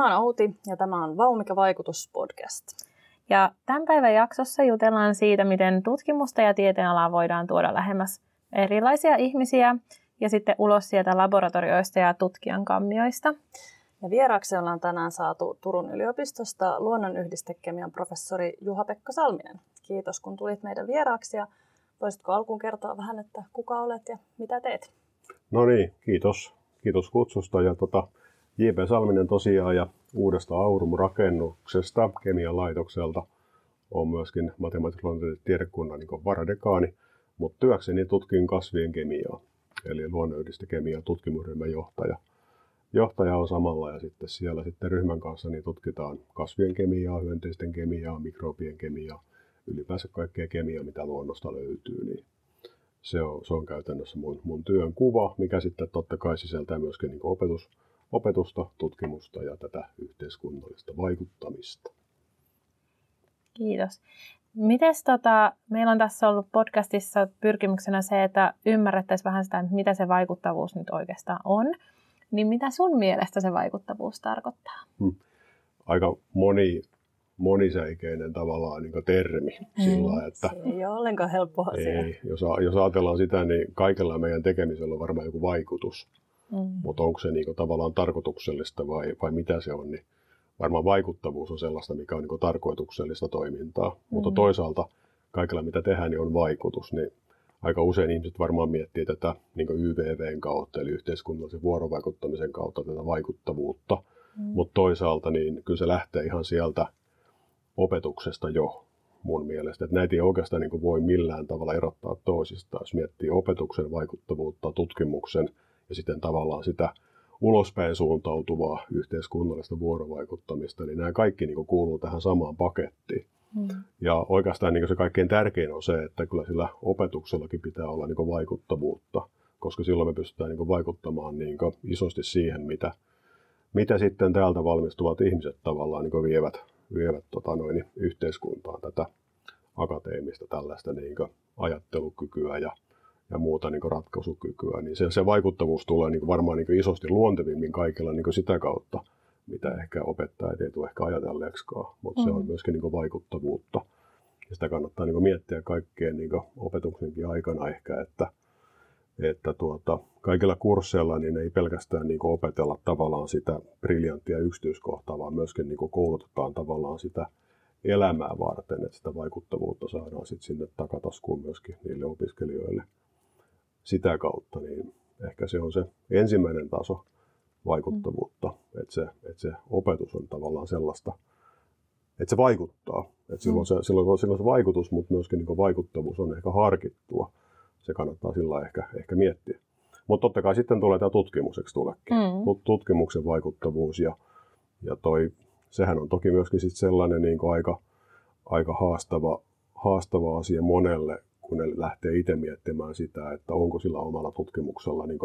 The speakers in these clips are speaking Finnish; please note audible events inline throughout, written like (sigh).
Mä oon Outi ja tämä on Vaumika vaikutus podcast. Ja tämän päivän jaksossa jutellaan siitä, miten tutkimusta ja tieteenalaa voidaan tuoda lähemmäs erilaisia ihmisiä ja sitten ulos sieltä laboratorioista ja tutkijan kammioista. Ja vieraaksi ollaan tänään saatu Turun yliopistosta luonnonyhdistekemian professori Juha-Pekka Salminen. Kiitos kun tulit meidän vieraaksi ja voisitko alkuun kertoa vähän, että kuka olet ja mitä teet? No niin, kiitos. Kiitos kutsusta ja tota, J.P. Salminen tosiaan ja uudesta Aurum-rakennuksesta kemian laitokselta on myöskin matemaattisen tiedekunnan niin varadekaani, mutta työkseni tutkin kasvien kemiaa, eli luonnonyhdistekemian tutkimusryhmän johtaja. Johtaja on samalla ja sitten siellä sitten ryhmän kanssa niin tutkitaan kasvien kemiaa, hyönteisten kemiaa, mikrobien kemiaa, ylipäänsä kaikkea kemiaa, mitä luonnosta löytyy. Niin se on, se on käytännössä mun, mun työn kuva, mikä sitten totta kai sisältää myöskin niin opetus, opetusta, tutkimusta ja tätä yhteiskunnallista vaikuttamista. Kiitos. Mites tota, meillä on tässä ollut podcastissa pyrkimyksenä se, että ymmärrettäisiin vähän sitä, mitä se vaikuttavuus nyt oikeastaan on. Niin mitä sun mielestä se vaikuttavuus tarkoittaa? Hmm. Aika moni, monisäikeinen tavallaan niin termi. Hmm. Sillä, että se ei ole ollenkaan helppo asia. Ei. Jos, jos ajatellaan sitä, niin kaikella meidän tekemisellä on varmaan joku vaikutus. Mm. Mutta onko se niinku tavallaan tarkoituksellista vai, vai mitä se on, niin varmaan vaikuttavuus on sellaista, mikä on niinku tarkoituksellista toimintaa. Mm. Mutta toisaalta kaikella mitä tehdään, niin on vaikutus. Niin aika usein ihmiset varmaan miettii tätä niin YVVn kautta, eli yhteiskunnallisen vuorovaikuttamisen kautta tätä vaikuttavuutta. Mm. Mutta toisaalta niin kyllä se lähtee ihan sieltä opetuksesta jo mun mielestä. Että näitä ei oikeastaan niin voi millään tavalla erottaa toisistaan. Jos miettii opetuksen vaikuttavuutta, tutkimuksen ja sitten tavallaan sitä ulospäin suuntautuvaa yhteiskunnallista vuorovaikuttamista, niin nämä kaikki niin kuuluu tähän samaan pakettiin. Mm. Ja oikeastaan niin se kaikkein tärkein on se, että kyllä sillä opetuksellakin pitää olla niin vaikuttavuutta, koska silloin me pystytään niin vaikuttamaan niin isosti siihen, mitä, mitä sitten täältä valmistuvat ihmiset tavallaan niin vievät, vievät tota noin, yhteiskuntaan tätä akateemista tällaista niin ajattelukykyä ja ja muuta niin ratkaisukykyä, niin se, se vaikuttavuus tulee niin varmaan niin isosti luontevimmin kaikilla niin sitä kautta, mitä ehkä opettajat ei tule ehkä ajatelleeksikaan, mutta mm. se on mm. myöskin niin vaikuttavuutta. Ja sitä kannattaa niin miettiä kaikkeen niin opetuksenkin aikana ehkä, että, että tuota, kaikilla kursseilla niin ei pelkästään niin opetella tavallaan sitä briljanttia yksityiskohtaa, vaan myöskin niin koulutetaan tavallaan sitä elämää varten, että sitä vaikuttavuutta saadaan sitten sinne takataskuun myöskin niille opiskelijoille sitä kautta, niin ehkä se on se ensimmäinen taso vaikuttavuutta, mm. että, se, että se opetus on tavallaan sellaista, että se vaikuttaa. Että silloin, se, silloin, silloin se vaikutus, mutta myöskin niin vaikuttavuus on ehkä harkittua. Se kannattaa sillä ehkä, ehkä miettiä. Mutta totta kai sitten tulee tämä tutkimukseksi tulekin. Mm. Tutkimuksen vaikuttavuus ja, ja toi, sehän on toki myöskin sit sellainen niin aika, aika haastava, haastava asia monelle, kun ne lähtee itse miettimään sitä, että onko sillä omalla tutkimuksella niin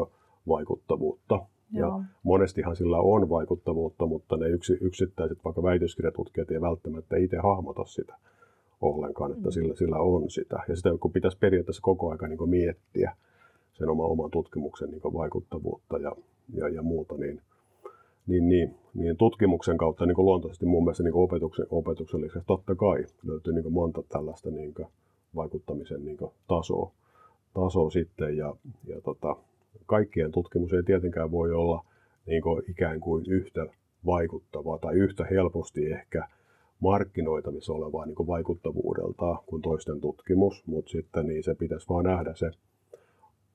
vaikuttavuutta. Joo. Ja monestihan sillä on vaikuttavuutta, mutta ne yksi, yksittäiset vaikka väitöskirjatutkijat ei välttämättä itse hahmota sitä ollenkaan, että mm. sillä, sillä on sitä. Ja sitä kun pitäisi periaatteessa koko ajan niin miettiä sen oma, oman tutkimuksen niin vaikuttavuutta ja, ja, ja muuta, niin, niin, niin, niin tutkimuksen kautta niin luontaisesti mun mielestä niin opetuksen, opetuksen lisäksi totta kai löytyy niin monta tällaista niin vaikuttamisen niin tasoa, tasoa sitten. Ja, ja tota, kaikkien tutkimus ei tietenkään voi olla niin kuin ikään kuin yhtä vaikuttavaa tai yhtä helposti ehkä markkinoitavissa olevaa niin kuin vaikuttavuudelta kuin toisten tutkimus, mutta sitten niin se pitäisi vaan nähdä se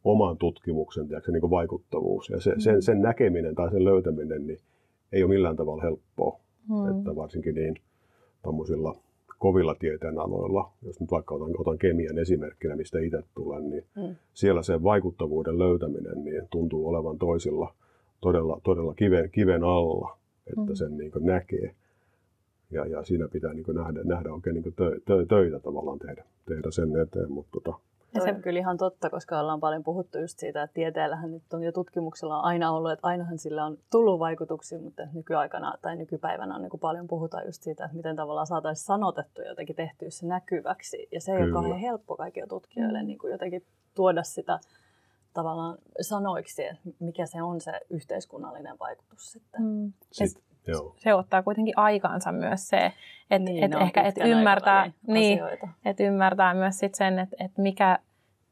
oman tutkimuksen tiedätkö, niin kuin vaikuttavuus. Ja se, sen, mm. sen näkeminen tai sen löytäminen niin ei ole millään tavalla helppoa. Hmm. Että varsinkin niin kovilla tieteenaloilla, jos nyt vaikka otan, otan kemian esimerkkinä, mistä itse tulen, niin mm. siellä se vaikuttavuuden löytäminen niin tuntuu olevan toisilla todella, todella kiven, kiven alla, että mm. sen niin näkee. Ja, ja siinä pitää niin nähdä, nähdä oikein niin tö, tö, töitä tavallaan tehdä, tehdä sen eteen. Mutta tota, ja se on kyllä ihan totta, koska ollaan paljon puhuttu just siitä, että tieteellähän nyt on jo tutkimuksella aina ollut, että ainahan sillä on tullut vaikutuksia, mutta nykyaikana tai nykypäivänä on niin kuin paljon puhutaan just siitä, että miten tavallaan saataisiin sanotettu jotenkin tehtyä se näkyväksi. Ja se ei kyllä. ole kauhean helppo kaikille tutkijoille niin kuin jotenkin tuoda sitä tavallaan sanoiksi, että mikä se on se yhteiskunnallinen vaikutus sitten. Mm. Sitten, Joo. se ottaa kuitenkin aikaansa myös se, että niin, et ehkä et ymmärtää, niin, et ymmärtää myös sit sen, että et mikä,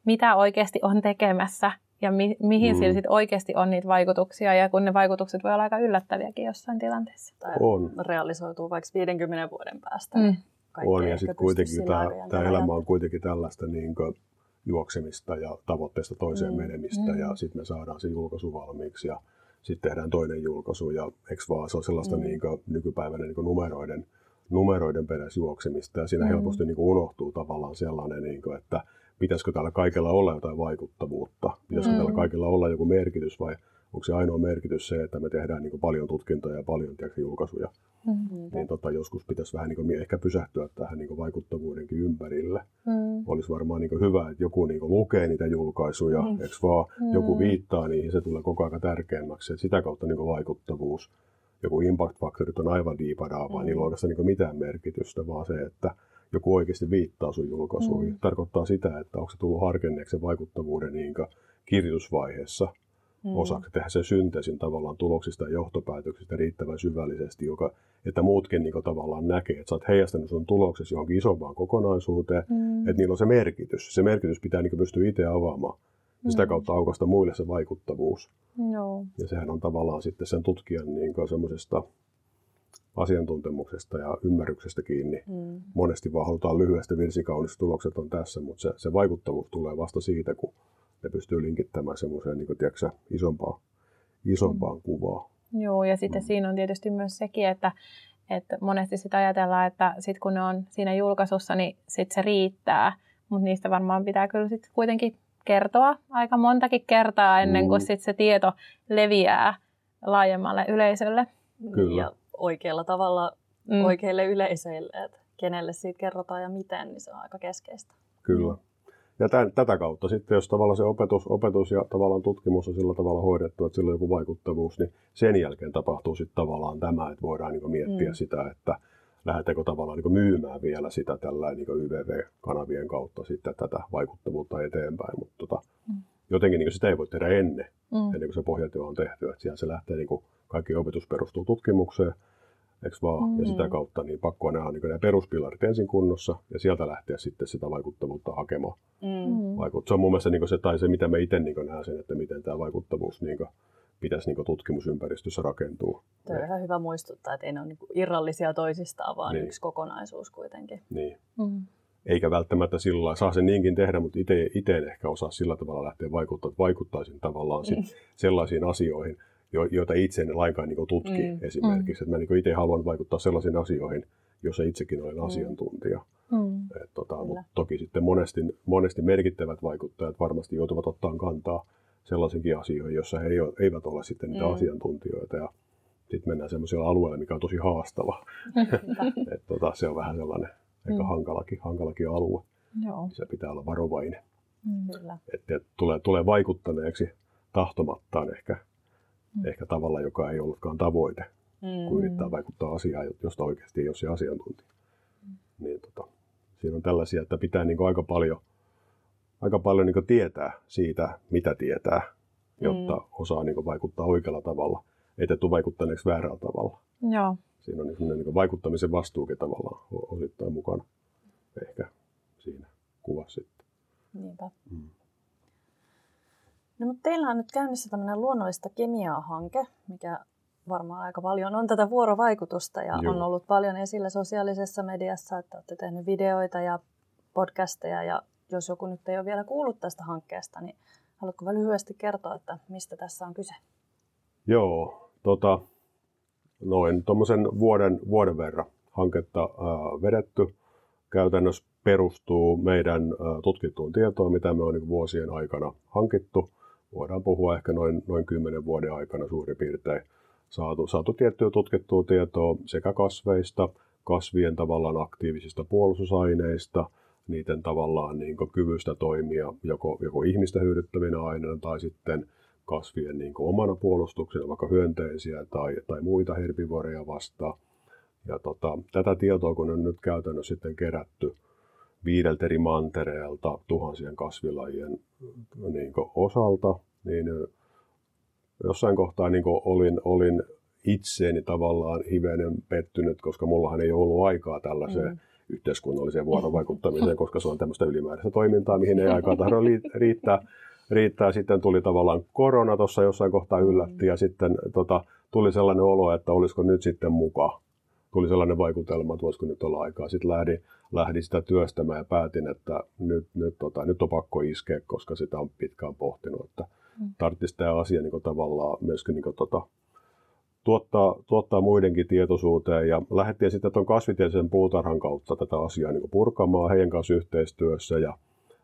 mitä oikeasti on tekemässä ja mi, mihin mm. sillä sit oikeasti on niitä vaikutuksia, ja kun ne vaikutukset voi olla aika yllättäviäkin jossain tilanteessa. Tai on. realisoituu vaikka 50 vuoden päästä. Mm. On, ja sitten kuitenkin tämä elämä on kuitenkin tällaista niin kuin, juoksemista ja tavoitteesta toiseen mm. menemistä, mm. ja sitten me saadaan se julkaisu valmiiksi, ja sitten tehdään toinen julkaisu, ja eikö vaan se on sellaista mm. niin kuin, nykypäivänä niin kuin numeroiden, numeroiden perässä juoksemista, ja siinä mm. helposti niin kuin, unohtuu tavallaan sellainen, niin kuin, että pitäisikö täällä kaikella olla jotain vaikuttavuutta, pitäisikö mm. täällä kaikilla olla joku merkitys, vai onko se ainoa merkitys se, että me tehdään niin paljon tutkintoja ja paljon tiedätkö, julkaisuja. Mm-hmm. Niin tota, joskus pitäisi vähän niin kuin, ehkä pysähtyä tähän niin kuin vaikuttavuudenkin ympärille. Mm. Olisi varmaan niin kuin hyvä, että joku niin kuin lukee niitä julkaisuja, mm. eikö vaan? Mm. Joku viittaa niihin, se tulee koko ajan tärkeämmäksi. Et sitä kautta niin kuin vaikuttavuus, joku impact factorit on aivan diipadaa, vaan mm. niillä on oikeastaan niin mitään merkitystä, vaan se, että joku oikeasti viittaa sun julkaisuihin. Mm. Tarkoittaa sitä, että onko se tullut harkenneeksi vaikuttavuuden niin kirjoitusvaiheessa – mm. osaksi tehdä sen synteesin tavallaan tuloksista ja johtopäätöksistä riittävän syvällisesti, joka, että muutkin niin tavallaan näkee, että sä oot heijastanut sun tuloksesi johonkin isompaan kokonaisuuteen, mm. että niillä on se merkitys. Se merkitys pitää niin pystyä itse avaamaan ja sitä mm. kautta aukasta muille se vaikuttavuus. No. Ja sehän on tavallaan sitten sen tutkijan niin semmoisesta asiantuntemuksesta ja ymmärryksestä kiinni. Mm. Monesti vaan halutaan lyhyesti virsikaunis tulokset on tässä, mutta se, se vaikuttavuus tulee vasta siitä, kun ne pystyy linkittämään semmoiseen niin kuin, tiedätkö, isompaan, isompaan mm. kuvaan. Joo, ja sitten mm. siinä on tietysti myös sekin, että, että monesti sitä ajatellaan, että sit kun ne on siinä julkaisussa, niin sit se riittää, mutta niistä varmaan pitää kyllä sitten kuitenkin kertoa aika montakin kertaa ennen kuin mm. sit se tieto leviää laajemmalle yleisölle. Kyllä. Ja oikealla tavalla mm. oikeille yleisöille, että kenelle siitä kerrotaan ja miten, niin se on aika keskeistä. Kyllä. Ja tämän, tätä kautta sitten, jos tavallaan se opetus, opetus ja tavallaan tutkimus on sillä tavalla hoidettu, että sillä on joku vaikuttavuus, niin sen jälkeen tapahtuu sitten tavallaan tämä, että voidaan niin miettiä mm. sitä, että lähdetäänkö tavallaan niin myymään vielä sitä tällä niin YVV-kanavien kautta sitten tätä vaikuttavuutta eteenpäin. Mutta tota, mm. jotenkin niin sitä ei voi tehdä ennen, mm. ennen kuin se pohjatyö on tehty. Että siellä se lähtee, niin kuin, kaikki opetus perustuu tutkimukseen, eikö vaan? Mm. Ja sitä kautta niin pakko nähdä niin nämä peruspilarit ensin kunnossa ja sieltä lähteä sitten sitä vaikuttavuutta hakemaan. Mm. Vaikut, se on mun mielestä niin se, tai se, mitä me itse niin näen sen, että miten tämä vaikuttavuus niin kuin, pitäisi niin tutkimusympäristössä rakentua. Tuo on ihan hyvä muistuttaa, että ei ne ole niin irrallisia toisistaan, vaan niin. yksi kokonaisuus kuitenkin. Niin. Mm. Eikä välttämättä sillä saa sen niinkin tehdä, mutta itse en ehkä osaa sillä tavalla lähteä vaikuttaa, että vaikuttaisin tavallaan mm. sellaisiin asioihin, joita itse en lainkaan niin tutki mm. esimerkiksi. Mm. Että mä niin itse haluan vaikuttaa sellaisiin asioihin, joissa itsekin olen mm. asiantuntija. Mm. Et, tota, mutta toki sitten monesti, monesti merkittävät vaikuttajat varmasti joutuvat ottaa kantaa sellaisinkin asioihin, joissa he eivät ole sitten niitä mm. asiantuntijoita. Ja sitten mennään sellaisella alueella, mikä on tosi haastava. (laughs) Et, tota, se on vähän sellainen aika mm. hankalakin, hankalakin alue. Joo. Se pitää olla varovainen. Mm. Että et tulee, tulee vaikuttaneeksi tahtomattaan ehkä mm. ehkä tavalla, joka ei ollutkaan tavoite, mm. kun yrittää vaikuttaa asiaan, josta oikeasti ei ole se asiantuntija. Mm. Niin, tota, siinä on tällaisia, että pitää niin aika paljon, aika paljon niin tietää siitä, mitä tietää, jotta mm. osaa niin vaikuttaa oikealla tavalla, ettei tule vaikuttaneeksi väärällä tavalla. Joo. Siinä on niin niin vaikuttamisen vastuukin tavallaan osittain mukana ehkä siinä kuvassa sitten. Niinpä. Mm. No, mutta teillä on nyt käynnissä tämmöinen luonnollista kemiaa-hanke, mikä varmaan aika paljon on tätä vuorovaikutusta ja Joo. on ollut paljon esillä sosiaalisessa mediassa, että olette tehneet videoita ja podcasteja ja jos joku nyt ei ole vielä kuullut tästä hankkeesta, niin haluatko vähän lyhyesti kertoa, että mistä tässä on kyse? Joo, tota, noin tuommoisen vuoden, vuoden verran hanketta ää, vedetty. Käytännössä perustuu meidän tutkittuun tietoon, mitä me on niin vuosien aikana hankittu voidaan puhua ehkä noin, noin 10 vuoden aikana suurin piirtein saatu, saatu tiettyä tutkittua tietoa sekä kasveista, kasvien tavallaan aktiivisista puolustusaineista, niiden tavallaan niin kyvystä toimia joko, joko ihmistä hyödyttävinä aineina tai sitten kasvien niin omana puolustuksena, vaikka hyönteisiä tai, tai muita herbivoreja vastaan. Ja tota, tätä tietoa, kun on nyt käytännössä sitten kerätty viideltä eri mantereelta tuhansien kasvilajien niin osalta, niin jossain kohtaa niin olin, olin itseeni tavallaan hivenen pettynyt, koska mullahan ei ollut aikaa tällaiseen mm. yhteiskunnalliseen vuorovaikuttamiseen, (laughs) koska se on tämmöistä ylimääräistä toimintaa, mihin ei aikaa (laughs) tahdo riittää. riittää. Sitten tuli tavallaan korona tuossa jossain kohtaa yllätti ja sitten tota, tuli sellainen olo, että olisiko nyt sitten mukaan. Tuli sellainen vaikutelma, että voisiko nyt olla aikaa. Sitten lähdin, lähdin sitä työstämään ja päätin, että nyt, nyt, tota, nyt on pakko iskeä, koska sitä on pitkään pohtinut, että mm. tarvitsisi tämä asia niin tavallaan myöskin niin kuin, tota, tuottaa, tuottaa muidenkin tietoisuuteen. Ja lähdettiin sitten tuon kasvitieteellisen puutarhan kautta tätä asiaa niin purkamaan heidän kanssa yhteistyössä. Ja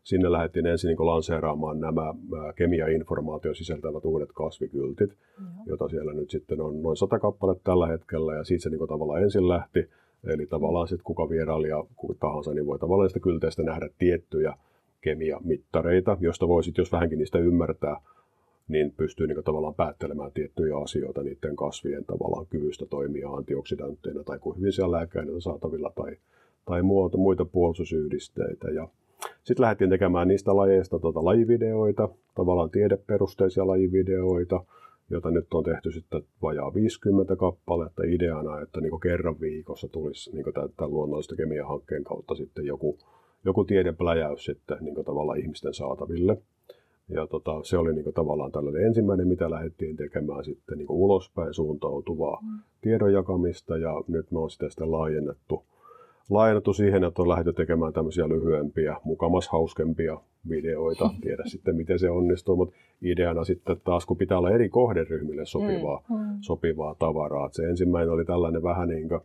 sinne lähdettiin ensin niin lanseeraamaan nämä kemia-informaatio sisältävät uudet kasvikyltit, mm. joita siellä nyt sitten on noin sata kappaletta tällä hetkellä. Ja siitä se niin tavallaan ensin lähti. Eli tavallaan sitten kuka vierailija kuka tahansa, niin voi tavallaan sitä kylteistä nähdä tiettyjä kemiamittareita, josta voisit, jos vähänkin niistä ymmärtää, niin pystyy niin tavallaan päättelemään tiettyjä asioita niiden kasvien tavallaan kyvystä toimia antioksidantteina tai kuin hyvin siellä lääkeaineita saatavilla tai, tai muuta, muita puolustusyhdisteitä. Ja sitten lähdettiin tekemään niistä lajeista tuota lajivideoita, tavallaan tiedeperusteisia lajivideoita, joita nyt on tehty sitten vajaa 50 kappaletta ideana, että niin kerran viikossa tulisi niin tämän luonnollista kemiahankkeen kautta sitten joku, joku tiedepläjäys sitten niin tavallaan ihmisten saataville. Ja tota, se oli niin tavallaan tällainen ensimmäinen, mitä lähdettiin tekemään sitten niin ulospäin suuntautuvaa mm. tiedon jakamista. Ja nyt me on sitä sitten laajennettu, laajennettu siihen, että on lähdetty tekemään tämmöisiä lyhyempiä, mukamas hauskempia videoita. Tiedä sitten, miten se onnistuu, mutta ideana sitten taas, kun pitää olla eri kohderyhmille sopivaa, mm. mm. sopivaa tavaraa. Et se ensimmäinen oli tällainen vähän niin kuin,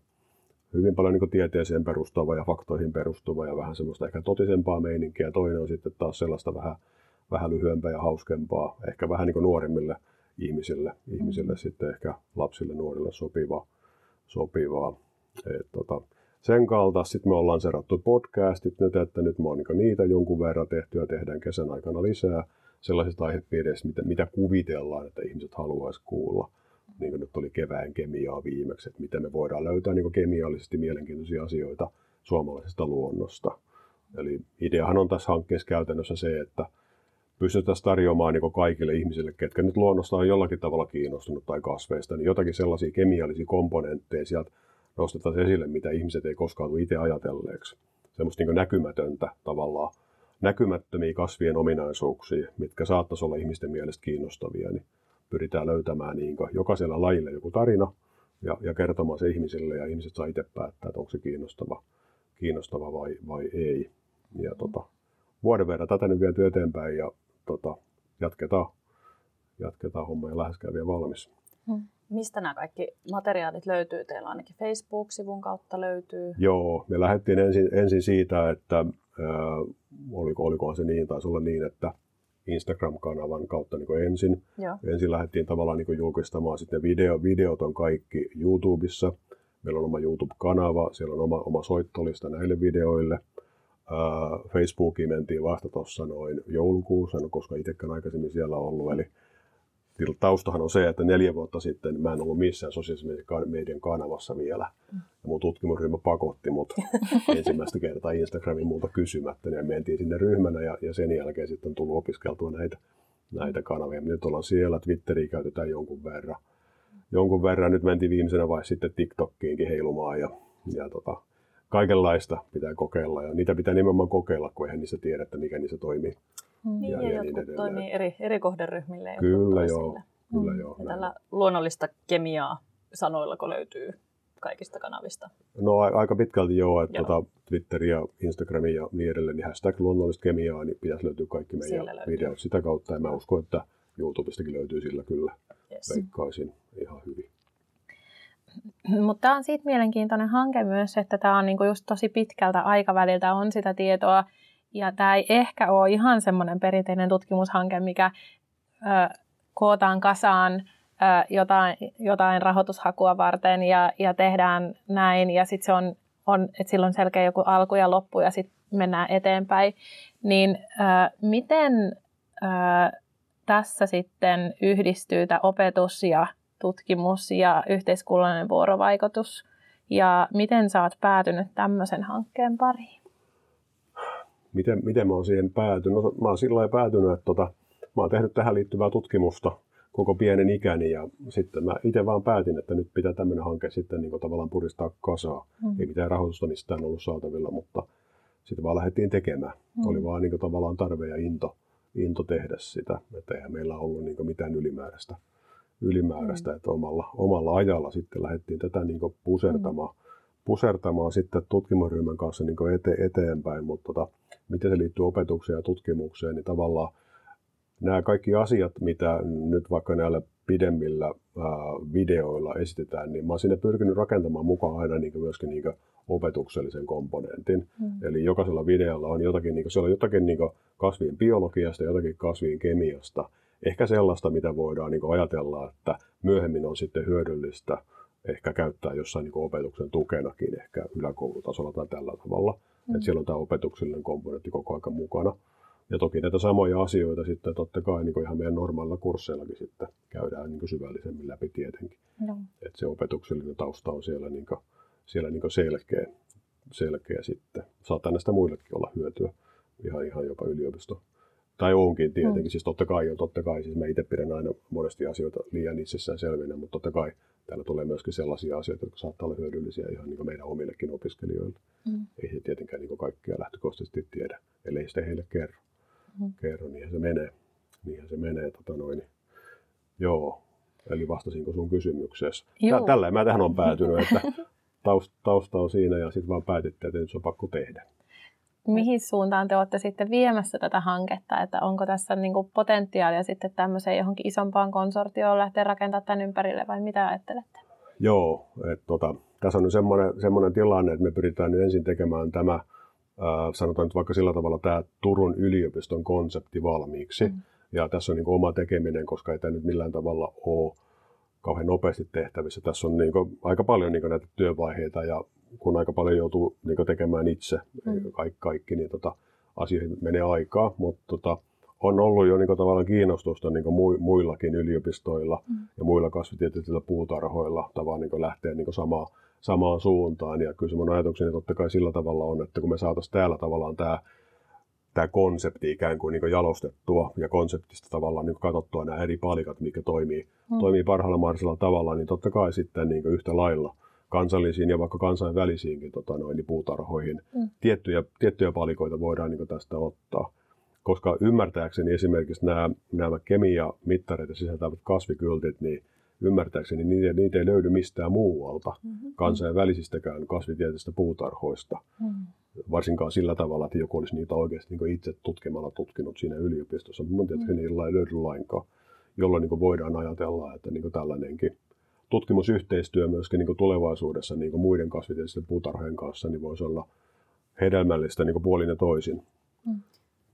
hyvin paljon niin tieteeseen perustuva ja faktoihin perustuva ja vähän semmoista ehkä totisempaa meininkiä. Toinen on sitten taas sellaista vähän vähän lyhyempää ja hauskempaa, ehkä vähän niin kuin nuorimmille ihmisille, ihmisille mm. sitten ehkä lapsille, nuorille sopivaa. sopivaa. Et, tota, sen kalta sitten me ollaan serattu podcastit nyt, että nyt me on niin niitä jonkun verran tehty ja tehdään kesän aikana lisää sellaisista aihepiireistä, mitä, mitä kuvitellaan, että ihmiset haluaisi kuulla. Niin kuin nyt oli kevään kemiaa viimeksi, että miten me voidaan löytää niin kemiallisesti mielenkiintoisia asioita suomalaisesta luonnosta. Eli ideahan on tässä hankkeessa käytännössä se, että pystyttäisiin tarjoamaan niin kaikille ihmisille, ketkä nyt luonnosta on jollakin tavalla kiinnostunut tai kasveista, niin jotakin sellaisia kemiallisia komponentteja sieltä nostetaan esille, mitä ihmiset ei koskaan tule itse ajatelleeksi. Semmoista niin näkymätöntä tavallaan, näkymättömiä kasvien ominaisuuksia, mitkä saattaisi olla ihmisten mielestä kiinnostavia, niin pyritään löytämään niin jokaisella lajille joku tarina ja, ja kertomaan se ihmisille, ja ihmiset saa itse päättää, että onko se kiinnostava, kiinnostava vai, vai ei. Ja tota, vuoden verran tätä nyt viety eteenpäin ja tota, jatketaan, jatketaan homma ja läheskään vielä valmis. Hmm. Mistä nämä kaikki materiaalit löytyy? Teillä ainakin Facebook-sivun kautta löytyy. Joo, me lähdettiin ensin, ensin siitä, että ää, oliko, olikohan se niin, taisi olla niin, että Instagram-kanavan kautta niin ensin. Joo. Ensin lähdettiin tavallaan niin julkistamaan sitten video. Videot on kaikki YouTubessa. Meillä on oma YouTube-kanava, siellä on oma, oma soittolista näille videoille. Facebookiin mentiin vasta tuossa noin joulukuussa, no koska itsekään aikaisemmin siellä ollut. Eli taustahan on se, että neljä vuotta sitten mä en ollut missään sosiaalisen median kanavassa vielä. Ja mun tutkimusryhmä pakotti mut (laughs) ensimmäistä kertaa Instagramin muuta kysymättä. Ja mentiin sinne ryhmänä ja, ja sen jälkeen sitten on tullut opiskeltua näitä, näitä kanavia. Nyt ollaan siellä, Twitteriä käytetään jonkun verran. Jonkun verran nyt mentiin viimeisenä vai sitten TikTokkiinkin heilumaan ja, ja tota, kaikenlaista pitää kokeilla ja niitä pitää nimenomaan kokeilla, kun eihän niissä tiedä, että mikä niissä toimii. Mm. Niin, ja, ja, ja niin jotkut toimii eri, eri kohderyhmille. Kyllä joo, kyllä mm. joo. Ja tällä luonnollista kemiaa sanoillako löytyy kaikista kanavista? No aika pitkälti joo, että joo. Tuota, Twitter ja Instagram ja niin edelleen, niin hashtag luonnollista kemiaa, niin pitäisi löytyä kaikki meidän videot sitä kautta. Ja mä uskon, että YouTubestakin löytyy sillä kyllä. Yes. Veikkaisin ihan hyvin. Mutta tämä on siitä mielenkiintoinen hanke myös, että tämä on niinku just tosi pitkältä aikaväliltä on sitä tietoa. Ja tämä ei ehkä ole ihan semmoinen perinteinen tutkimushanke, mikä ö, kootaan kasaan ö, jotain, jotain rahoitushakua varten ja, ja tehdään näin. Ja sitten se on, on että silloin selkeä joku alku ja loppu ja sitten mennään eteenpäin. Niin ö, miten ö, tässä sitten yhdistyy tämä opetus ja tutkimus ja yhteiskunnallinen vuorovaikutus. Ja miten sä oot päätynyt tämmöisen hankkeen pariin? Miten, miten mä oon siihen päätynyt? No, mä oon sillä päätynyt, että tota, mä oon tehnyt tähän liittyvää tutkimusta koko pienen ikäni ja sitten mä itse vaan päätin, että nyt pitää tämmöinen hanke sitten niin tavallaan puristaa kasaa. Mm. Ei mitään rahoitusta mistään ollut saatavilla, mutta sitten vaan lähdettiin tekemään. Mm. Oli vaan niin tavallaan tarve ja into, into tehdä sitä, että eihän meillä ollut niin mitään ylimääräistä, ylimääräistä mm. että omalla, omalla ajalla sitten lähdettiin tätä niin pusertamaan. Mm pusertamaan sitten tutkimusryhmän kanssa niin ete, eteenpäin, mutta tota, miten se liittyy opetukseen ja tutkimukseen, niin tavallaan nämä kaikki asiat, mitä nyt vaikka näillä pidemmillä ää, videoilla esitetään, niin mä oon sinne pyrkinyt rakentamaan mukaan aina niin myöskin niin opetuksellisen komponentin. Mm. Eli jokaisella videolla on jotakin, niin siellä on jotakin niin kasvien biologiasta, jotakin kasvien kemiasta, ehkä sellaista, mitä voidaan niin ajatella, että myöhemmin on sitten hyödyllistä ehkä käyttää jossain niin opetuksen tukenakin, ehkä yläkoulutasolla tai tällä tavalla. Mm. Että siellä on tämä opetuksellinen komponentti koko ajan mukana. Ja toki näitä samoja asioita sitten totta kai niin ihan meidän normaalilla kursseillakin sitten käydään niin syvällisemmin läpi tietenkin. No. Että se opetuksellinen tausta on siellä, niin kuin, siellä niin selkeä, selkeä sitten. Saattaa näistä muillekin olla hyötyä, ihan, ihan jopa yliopisto. Tai onkin tietenkin, mm. siis totta kai on, totta kai, siis mä itse pidän aina monesti asioita liian itsessään selvinä, mutta totta kai täällä tulee myöskin sellaisia asioita, jotka saattaa olla hyödyllisiä ihan niin meidän omillekin opiskelijoille. Mm. Ei he tietenkään niin kaikkea lähtökohtaisesti tiedä, ellei sitä heille kerro mm. kerro, niinhän se menee. Niinhän se menee. Tota noin. Joo, eli vastasinko sun kysymykseesi? Tällä mä tähän on päätynyt, että tausta on siinä ja sitten vaan päätitte, että nyt se on pakko tehdä. Mihin suuntaan te olette sitten viemässä tätä hanketta? Että onko tässä niin kuin potentiaalia sitten tämmöiseen johonkin isompaan konsortioon lähteä rakentamaan tämän ympärille vai mitä ajattelette? Joo, että tota, tässä on nyt semmoinen, semmoinen tilanne, että me pyritään nyt ensin tekemään tämä sanotaan nyt vaikka sillä tavalla tämä Turun yliopiston konsepti valmiiksi. Mm. Ja tässä on niin oma tekeminen, koska ei tämä nyt millään tavalla ole kauhean nopeasti tehtävissä. Tässä on niin kuin, aika paljon niin näitä työvaiheita ja kun aika paljon joutuu niin tekemään itse mm. kaikki, kaikki, niin tota, asioihin menee aikaa, mutta tota, on ollut jo niin kuin, tavallaan kiinnostusta niin kuin muillakin yliopistoilla mm. ja muilla kasvitieteellisillä puutarhoilla tavallaan niin lähteä niin samaa samaan suuntaan. Ja kyllä se mun ajatukseni totta kai sillä tavalla on, että kun me saataisiin täällä tavallaan tämä, tämä konsepti ikään kuin, niin jalostettua ja konseptista tavallaan niin katsottua nämä eri palikat, mikä toimii, mm. toimii parhaalla mahdollisella tavalla, niin totta kai sitten niin yhtä lailla kansallisiin ja vaikka kansainvälisiinkin tota noin, niin puutarhoihin mm. tiettyjä, tiettyjä palikoita voidaan niin tästä ottaa. Koska ymmärtääkseni esimerkiksi nämä, nämä kemia-mittareita sisältävät kasvikyltit, niin ymmärtääkseni niitä, niitä ei löydy mistään muualta mm-hmm. kansainvälisistäkään kasvitieteellisistä puutarhoista. Mm-hmm. Varsinkaan sillä tavalla, että joku olisi niitä oikeasti niin itse tutkimalla tutkinut siinä yliopistossa. Mun tietysti mm-hmm. niillä ei löydy lainkaan, jolloin niin voidaan ajatella, että niin tällainenkin tutkimusyhteistyö myöskin niin tulevaisuudessa niin muiden kasvitieteellisten puutarhojen kanssa niin voisi olla hedelmällistä niin puolin ja toisin. Mm.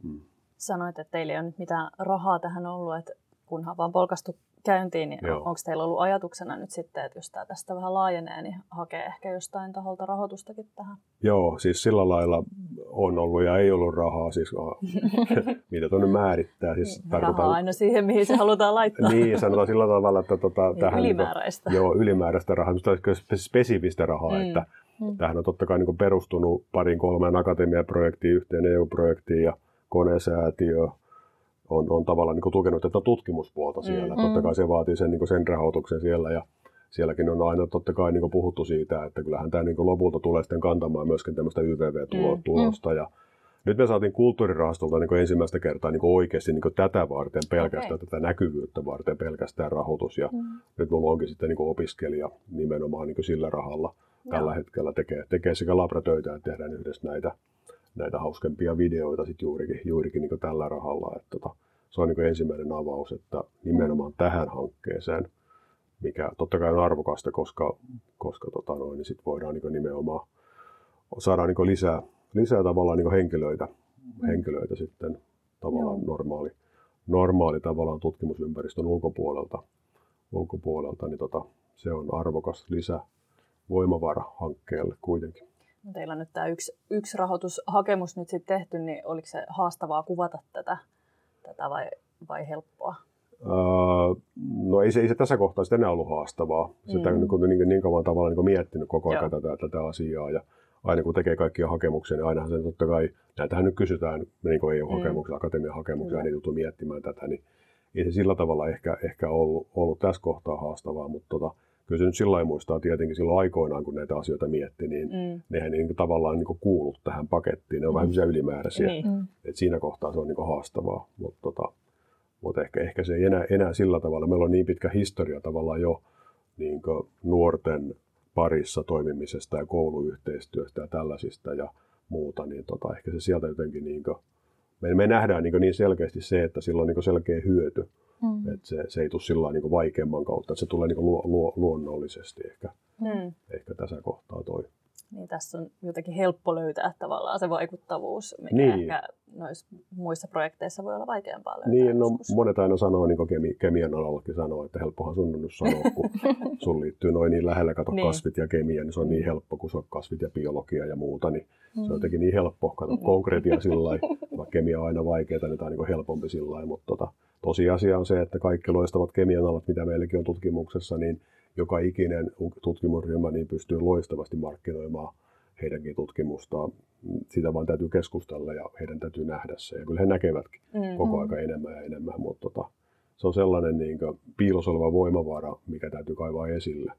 Mm. Sanoit, että teillä ei ole nyt mitään rahaa tähän ollut, että kunhan vaan polkastu käyntiin, niin onko teillä ollut ajatuksena nyt sitten, että jos tämä tästä vähän laajenee, niin hakee ehkä jostain taholta rahoitustakin tähän? Joo, siis sillä lailla on ollut ja ei ollut rahaa, siis (laughs) mitä tuonne määrittää. Siis rahaa tarkoitan, aina siihen, mihin se halutaan laittaa. niin, sanotaan sillä tavalla, että tota, niin, tähän... Ylimääräistä. Niin, joo, ylimääräistä rahaa, spesifistä rahaa, mm. että mm. tähän on totta kai niin perustunut parin kolmeen akatemiaprojektiin, yhteen EU-projektiin ja konesäätiö, on, on tavallaan niin tukenut tätä tutkimuspuolta siellä. Mm. Totta kai se vaatii sen, niin sen rahoituksen siellä ja sielläkin on aina totta kai niin puhuttu siitä, että kyllähän tämä niin lopulta tulee sitten kantamaan myöskin tämmöistä YVV-tulosta. Mm. Ja nyt me saatiin kulttuurirahastolta niin ensimmäistä kertaa niin oikeasti niin tätä varten pelkästään, okay. tätä näkyvyyttä varten pelkästään rahoitus. Ja mm. nyt mulla onkin sitten niin opiskelija nimenomaan niin sillä rahalla tällä hetkellä tekee, tekee sekä labratöitä että tehdään yhdessä näitä näitä hauskempia videoita sit juurikin, juurikin niin tällä rahalla. Että tota, se on niin ensimmäinen avaus, että nimenomaan tähän hankkeeseen, mikä totta kai on arvokasta, koska, koska tota noin, niin sit voidaan niin nimenomaan saada niin lisää, lisää tavallaan niin henkilöitä, henkilöitä sitten tavallaan Joo. normaali, normaali tavallaan tutkimusympäristön ulkopuolelta, ulkopuolelta niin tota, se on arvokas lisä voimavara hankkeelle kuitenkin. Teillä on nyt tämä yksi, yksi rahoitushakemus nyt sitten tehty, niin oliko se haastavaa kuvata tätä, tätä vai, vai helppoa? Öö, no ei se, ei se tässä kohtaa sitten enää ollut haastavaa. Sitä mm. niin, niin, niin kauan tavalla niin miettinyt koko ajan tätä, tätä asiaa. Ja aina kun tekee kaikkia hakemuksia, niin ainahan se totta kai, näitähän nyt kysytään niin kuin EU-hakemuksia, mm. akatemian hakemuksia, mm. niin joutuu miettimään tätä, niin ei se sillä tavalla ehkä, ehkä ollut, ollut tässä kohtaa haastavaa, mutta tota, kyllä se nyt sillä muistaa tietenkin silloin aikoinaan, kun näitä asioita mietti, niin mm. nehän niin kuin, tavallaan niin kuin kuulut tähän pakettiin. Ne on mm. vähän ylimääräisiä. Niin. Mm. Et siinä kohtaa se on niin kuin haastavaa, mutta tota, mutta ehkä, ehkä se ei enää, enää sillä tavalla. Meillä on niin pitkä historia tavallaan jo niin nuorten parissa toimimisesta ja kouluyhteistyöstä ja tällaisista ja muuta, niin tota, ehkä se sieltä jotenkin niin kuin, me, me nähdään niin, niin selkeästi se, että sillä on niin selkeä hyöty. Mm. Että se, se ei tule sillä niin vaikeamman kautta, että se tulee niin luo, luo, luonnollisesti ehkä, mm. ehkä tässä kohtaa toi. Niin tässä on jotenkin helppo löytää tavallaan se vaikuttavuus, mikä niin. ehkä noissa muissa projekteissa voi olla vaikeampaa löytää. Niin, no monet aina sanoo, niin kuin kemi, kemian alallakin sanoo, että helppohan sun on sanoa, kun (laughs) sun liittyy noin niin lähellä, kato niin. kasvit ja kemia, niin se on niin helppo, kun se on kasvit ja biologia ja muuta, niin mm. se on jotenkin niin helppo, kato konkreettia sillä lailla, (laughs) vaikka kemia on aina vaikeaa, niin tämä on niin helpompi sillä lailla, mutta tota, tosiasia on se, että kaikki loistavat kemian alat, mitä meilläkin on tutkimuksessa, niin joka ikinen tutkimusryhmä niin pystyy loistavasti markkinoimaan heidänkin tutkimustaan. Sitä vaan täytyy keskustella ja heidän täytyy nähdä se. Ja kyllä he näkevätkin mm-hmm. koko aika enemmän ja enemmän, mutta tota, se on sellainen niin piilossa oleva voimavara, mikä täytyy kaivaa esille.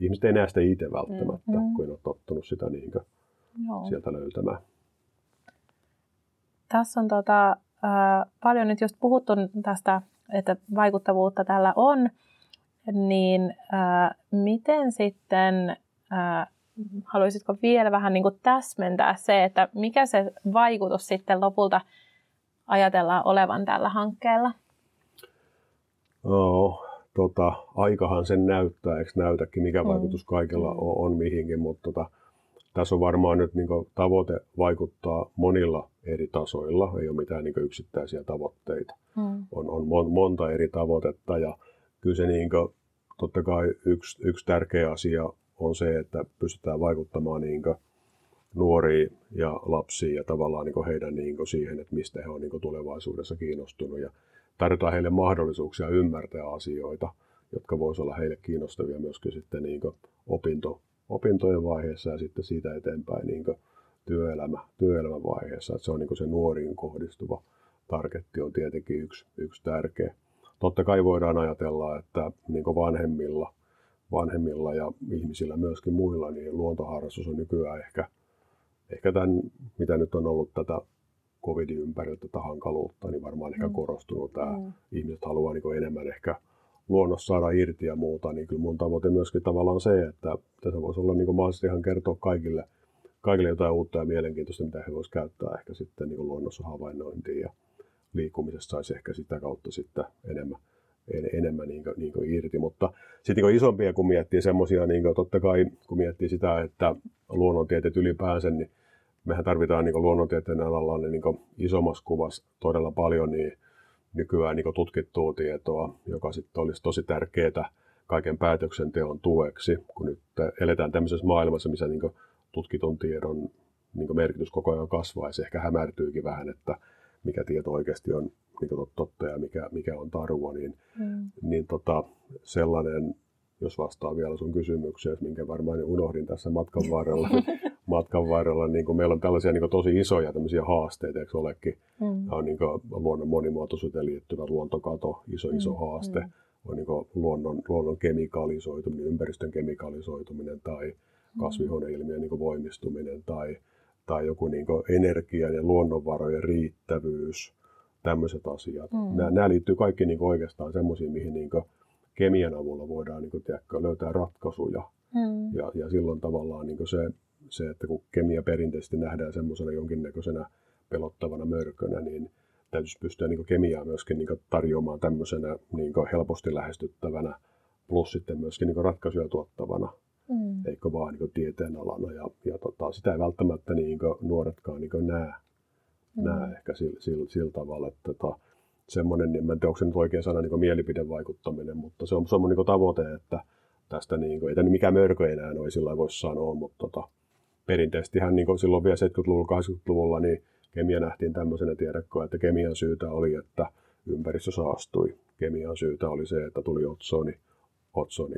Ihmiset ei näe sitä itse välttämättä, mm-hmm. kun on tottunut sitä niin sieltä löytämään. Tässä on tota, äh, paljon nyt just puhuttu tästä, että vaikuttavuutta tällä on, niin äh, miten sitten, äh, haluaisitko vielä vähän niin kuin täsmentää se, että mikä se vaikutus sitten lopulta ajatellaan olevan tällä hankkeella? No, tota, aikahan sen näyttää, eikö näytäkin, mikä mm. vaikutus kaikella mm. on, on mihinkin, mutta tota, tässä on varmaan nyt niin tavoite vaikuttaa monilla eri tasoilla, ei ole mitään niin yksittäisiä tavoitteita. Mm. On, on monta eri tavoitetta ja kyllä se niin kuin, totta kai yksi, yksi tärkeä asia on se, että pystytään vaikuttamaan niin nuoriin ja lapsiin ja tavallaan niin heidän niin siihen, että mistä he on niin tulevaisuudessa kiinnostunut ja tarjotaan heille mahdollisuuksia ymmärtää asioita, jotka voisivat olla heille kiinnostavia myöskin sitten niin opinto, opintojen vaiheessa ja sitten siitä eteenpäin niin työelämä, työelämän vaiheessa. Että se on niin se nuoriin kohdistuva targetti on tietenkin yksi, yksi tärkeä. Totta kai voidaan ajatella, että niin vanhemmilla, vanhemmilla ja ihmisillä myöskin muilla, niin luontoharrastus on nykyään ehkä, ehkä tämän, mitä nyt on ollut tätä covidin ympäriltä tätä hankaluutta, niin varmaan ehkä mm. korostunut tämä. Mm. Ihmiset haluaa niin enemmän ehkä luonnossa saada irti ja muuta, niin kyllä mun tavoite myöskin tavallaan se, että tässä voisi olla niin mahdollisesti ihan kertoa kaikille, kaikille jotain uutta ja mielenkiintoista, mitä he voisivat käyttää ehkä sitten niin luonnossa havainnointiin ja liikkumisesta saisi ehkä sitä kautta sitten enemmän, enemmän niin kuin, niin kuin irti. Mutta sitten niin isompia, kun miettii semmoisia, niin kuin, totta kai kun miettii sitä, että luonnontieteet ylipäänsä, niin mehän tarvitaan niin luonnontieteen alalla niin, niin isommassa kuvassa todella paljon niin nykyään niin tutkittua tietoa, joka sitten olisi tosi tärkeää kaiken päätöksenteon tueksi, kun nyt eletään tämmöisessä maailmassa, missä niin tutkitun tiedon niin merkitys koko ajan kasvaa ja se ehkä hämärtyykin vähän, että mikä tieto oikeasti on niin totta ja mikä, mikä on tarua, niin, mm. niin tota, sellainen, jos vastaa vielä sun kysymykseen, minkä varmaan unohdin tässä matkan varrella, (laughs) matkan varrella niin kuin meillä on tällaisia niin kuin tosi isoja tämmöisiä haasteita, eikö olekin? Mm. On niin kuin luonnon monimuotoisuuteen liittyvä luontokato, iso iso mm. haaste. Mm. On niin kuin luonnon, luonnon kemikaalisoituminen, ympäristön kemikaalisoituminen tai mm. kasvihuoneilmiön niin voimistuminen tai, tai joku niin energian ja luonnonvarojen riittävyys, tämmöiset asiat. Mm. Nämä, nämä liittyy kaikki niin oikeastaan semmoisiin, mihin niin kemian avulla voidaan niin tiedätkö, löytää ratkaisuja. Mm. Ja, ja silloin tavallaan niin se se, että kun kemia perinteisesti nähdään semmoisena jonkinnäköisenä pelottavana mörkönä, niin täytyisi pystyä niin kemiaa myöskin niin tarjoamaan tämmöisenä niin helposti lähestyttävänä, plus sitten myöskin niin ratkaisuja tuottavana, mm. eikö vaan niin tieteen alana. Ja, ja tota, sitä ei välttämättä niin nuoretkaan niin näe, mm. näe ehkä sillä, sillä, sillä tavalla, että tota, semmoinen, niin en tiedä, onko se nyt oikea sana niin mielipidevaikuttaminen, mutta se on semmoinen niin tavoite, että tästä, niin kuin, ei tämä mikään mörkö enää noin sillä voisi sanoa, mutta tota, perinteisesti hän niin silloin vielä 70-luvulla, 80-luvulla, niin kemia nähtiin tämmöisenä tiedekkoa, että kemian syytä oli, että ympäristö saastui. Kemian syytä oli se, että tuli otsoni, otsoni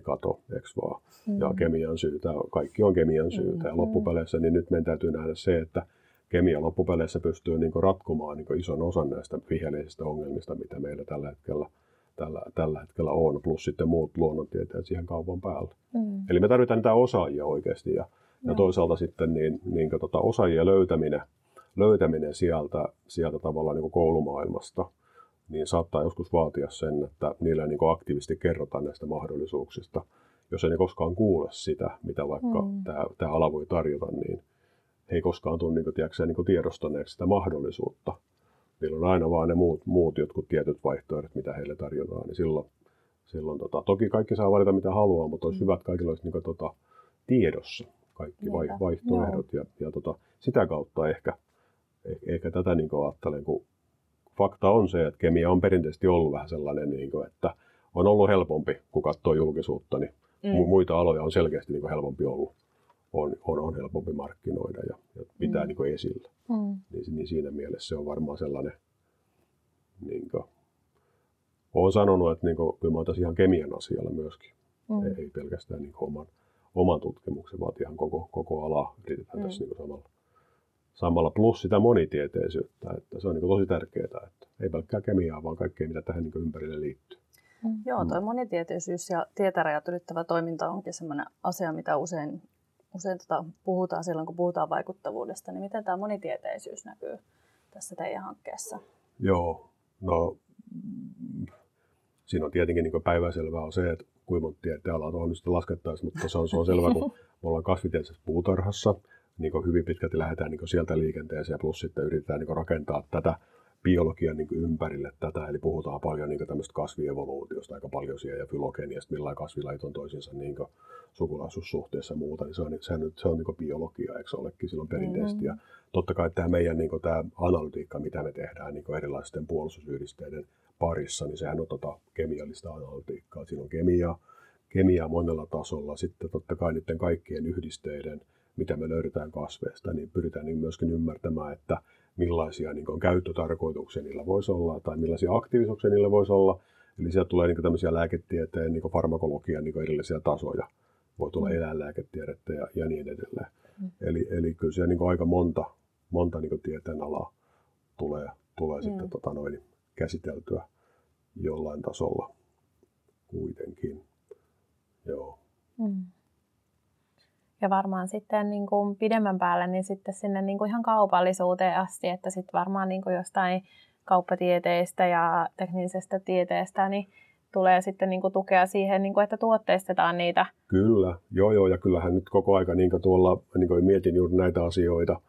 kato, eikö vaan? Mm. Ja kemian syytä, kaikki on kemian syytä. Mm. Ja loppupeleissä, niin nyt meidän täytyy nähdä se, että kemia loppupeleissä pystyy niin ratkomaan niin ison osan näistä viheliäisistä ongelmista, mitä meillä tällä hetkellä tällä, tällä hetkellä on, plus sitten muut luonnontieteet siihen kaupan päälle. Mm. Eli me tarvitaan niitä osaajia oikeasti ja, ja toisaalta sitten niin, niin tota, osaajien löytäminen, löytäminen sieltä, sieltä tavallaan niin koulumaailmasta, niin saattaa joskus vaatia sen, että niille niin aktiivisesti kerrotaan näistä mahdollisuuksista. Jos ei ne koskaan kuule sitä, mitä vaikka mm. tämä, tämä ala voi tarjota, niin he ei koskaan tule niin kuin, tiedätkö, niin kuin tiedostaneeksi sitä mahdollisuutta niillä on aina vaan ne muut, muut jotkut tietyt vaihtoehdot, mitä heille tarjotaan, niin silloin, silloin tota, toki kaikki saa valita mitä haluaa, mutta olisi mm. hyvä, että kaikilla olisi niin tota, tiedossa kaikki vai, vaihtoehdot ja, ja tota, sitä kautta ehkä, ehkä, ehkä tätä niin ajattelen, kun fakta on se, että kemia on perinteisesti ollut vähän sellainen, niin kuin, että on ollut helpompi, kun katsoo julkisuutta, niin mm. muita aloja on selkeästi niin helpompi ollut on, on, on helpompi markkinoida ja, ja pitää mm. niin esillä. Mm. Niin, niin siinä mielessä se on varmaan sellainen, niin kuin, olen sanonut, että niin kuin, kyllä mä ihan kemian asialla myöskin. Mm. Ei, ei pelkästään niin oman, oman tutkimuksen, vaan ihan koko, koko ala yritetään mm. tässä niin samalla, samalla. Plus sitä monitieteisyyttä, että se on niin tosi tärkeää, että ei pelkkää kemiaa, vaan kaikkea, mitä tähän niin ympärille liittyy. Mm. Joo, tuo monitieteisyys ja tietärajat ylittävä toiminta onkin sellainen asia, mitä usein usein tota, puhutaan silloin, kun puhutaan vaikuttavuudesta, niin miten tämä monitieteisyys näkyy tässä teidän hankkeessa? Joo, no siinä on tietenkin niin päiväselvää on se, että kuinka monta tieteenalaa on nyt laskettaisiin, mutta se on, se on selvä, kun me ollaan kasvitieteellisessä puutarhassa, niin hyvin pitkälti lähdetään niin sieltä liikenteeseen ja plus sitten yritetään niin rakentaa tätä biologian niin ympärille tätä, eli puhutaan paljon niin tämmöistä kasvievoluutiosta aika paljon siellä ja fylogeniasta, millä kasvilait on toisiinsa niin sukulaisuussuhteessa ja muuta, niin se on, se on, se on niin biologia, eikö se olekin silloin perinteisesti. Mm-hmm. Ja totta kai tämä meidän niin tämä analytiikka, mitä me tehdään niin erilaisten puolustusyhdisteiden parissa, niin sehän on tota kemiallista analytiikkaa. Siinä on kemiaa, kemiaa monella tasolla, sitten totta kai niiden kaikkien yhdisteiden, mitä me löydetään kasveista, niin pyritään niin myöskin ymmärtämään, että millaisia niin käyttötarkoituksia niillä voisi olla tai millaisia aktiivisuuksia niillä voisi olla. Eli sieltä tulee niin tämmöisiä lääketieteen, niin farmakologian niin erillisiä tasoja. Voi tulla mm. eläinlääketiedettä ja, ja niin edelleen. Mm. Eli, eli kyllä siellä niin aika monta, monta niin tieteen alaa tulee, tulee mm. sitten tota noin, käsiteltyä jollain tasolla kuitenkin. Joo. Mm. Ja varmaan sitten niin kuin pidemmän päälle niin sitten sinne niin kuin ihan kaupallisuuteen asti, että sitten varmaan niin kuin jostain kauppatieteistä ja teknisestä tieteestä niin tulee sitten niin kuin tukea siihen, niin kuin, että tuotteistetaan niitä. Kyllä, joo joo, ja kyllähän nyt koko aika niin kuin tuolla niin kuin mietin juuri näitä asioita,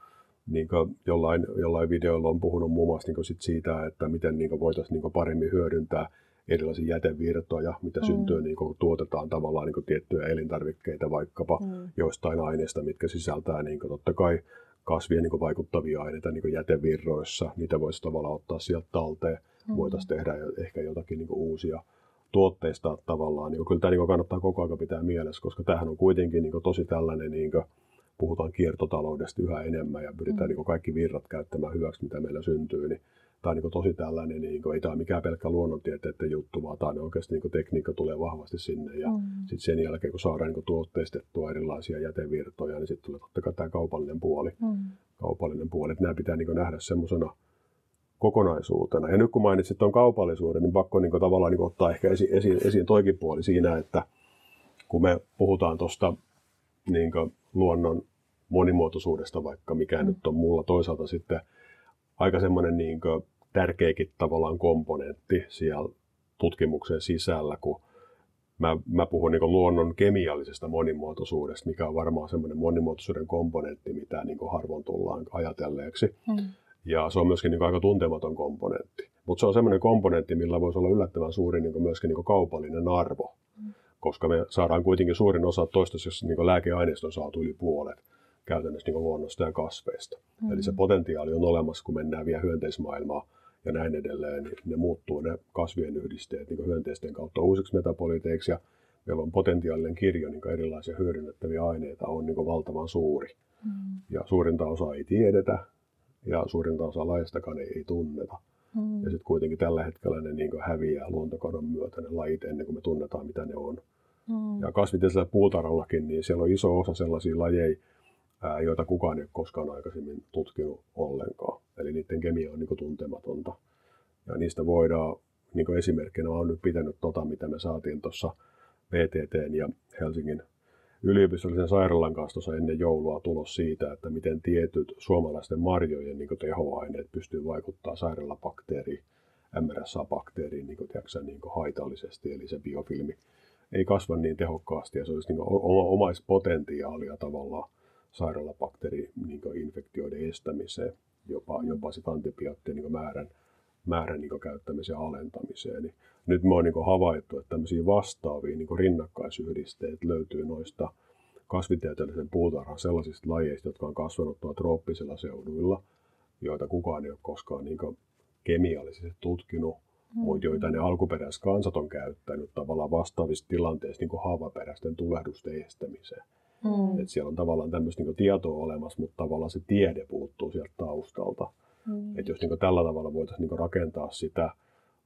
niin kuin jollain, jollain videolla on puhunut muun muassa niin kuin sit siitä, että miten niin voitaisiin niin paremmin hyödyntää erilaisia jätevirtoja, mitä mm. syntyy, niin kuin tuotetaan tavallaan niin kuin tiettyjä elintarvikkeita vaikkapa mm. joistain aineista, mitkä sisältää niin kuin totta kai kasvien niin vaikuttavia aineita niin jätevirroissa. Niitä voisi tavallaan ottaa sieltä talteen. Mm. Voitaisiin tehdä ehkä jotakin niin uusia tuotteista tavallaan. Niin kyllä tämä niin kannattaa koko ajan pitää mielessä, koska tämähän on kuitenkin niin tosi tällainen, niin kuin, puhutaan kiertotaloudesta yhä enemmän ja pyritään mm. niin kaikki virrat käyttämään hyväksi, mitä meillä syntyy. Niin tämä on niin tosi tällainen, niin kuin, ei tämä mikään pelkkä luonnontieteiden juttu, vaan tämä on oikeasti niin tekniikka tulee vahvasti sinne. Ja mm. sitten sen jälkeen, kun saadaan niin tuotteistettua erilaisia jätevirtoja, niin sitten tulee totta kai tämä kaupallinen puoli. Mm. Kaupallinen puoli, että nämä pitää niin nähdä semmoisena kokonaisuutena. Ja nyt kun mainitsit tuon kaupallisuuden, niin pakko niin tavallaan niin ottaa ehkä esiin, esiin, esiin toikin puoli siinä, että kun me puhutaan tuosta niin luonnon monimuotoisuudesta, vaikka mikä mm. nyt on mulla toisaalta sitten aika semmoinen niin tärkeäkin tavallaan komponentti siellä tutkimuksen sisällä, kun mä, mä puhun niin luonnon kemiallisesta monimuotoisuudesta, mikä on varmaan semmoinen monimuotoisuuden komponentti, mitä niin harvoin tullaan ajatelleeksi. Hmm. Ja se on myöskin niin aika tuntematon komponentti. Mutta se on semmoinen komponentti, millä voisi olla yllättävän suuri niin myöskin niin kaupallinen arvo, hmm. koska me saadaan kuitenkin suurin osa toistaiseksi niin lääkeaineista on saatu yli puolet käytännössä niin luonnosta ja kasveista. Mm. Eli se potentiaali on olemassa, kun mennään vielä hyönteismaailmaa ja näin edelleen, niin ne muuttuu ne kasvien yhdisteet niin hyönteisten kautta uusiksi metaboliteiksi ja meillä on potentiaalinen kirjo niin erilaisia hyödynnettäviä aineita on niin valtavan suuri. Mm. Ja suurinta osaa ei tiedetä ja suurinta osaa lajistakaan ei, ei tunneta. Mm. Ja sitten kuitenkin tällä hetkellä ne niin häviää luontokadon myötä ne lajit ennen kuin me tunnetaan, mitä ne on. Mm. Ja kasvitieteellisellä puutarhallakin, niin siellä on iso osa sellaisia lajeja, joita kukaan ei ole koskaan aikaisemmin tutkinut ollenkaan. Eli niiden kemia on niin tuntematonta. Ja niistä voidaan niin esimerkkinä olen nyt pitänyt tota, mitä me saatiin tuossa PTT ja Helsingin yliopistollisen sairaalan kanssa tuossa ennen joulua tulos siitä, että miten tietyt suomalaisten marjojen niin tehoaineet pystyy vaikuttaa sairaalabakteeriin, MRSA-bakteeriin niin tiedätkö, niin haitallisesti, eli se biofilmi ei kasva niin tehokkaasti ja se olisi niin omaispotentiaalia tavallaan sairaalabakteeri-infektioiden niin estämiseen, jopa, jopa sit antibioottien niin määrän, määrän niin käyttämisen alentamiseen. Niin nyt me on niin havaittu, että tämmöisiä vastaavia niin rinnakkaisyhdisteet löytyy noista kasvitieteellisen puutarhan sellaisista lajeista, jotka on kasvanut tuolla trooppisilla seuduilla, joita kukaan ei ole koskaan niin kemiallisesti tutkinut, mm. mutta joita ne alkuperäiskansat on käyttänyt tavallaan vastaavissa tilanteissa niin haavaperäisten tulehdusten estämiseen. Mm. Et siellä on tavallaan tämmöistä niin tietoa olemassa, mutta tavallaan se tiede puuttuu sieltä taustalta. Mm. Et jos niin tällä tavalla voitaisiin niin rakentaa sitä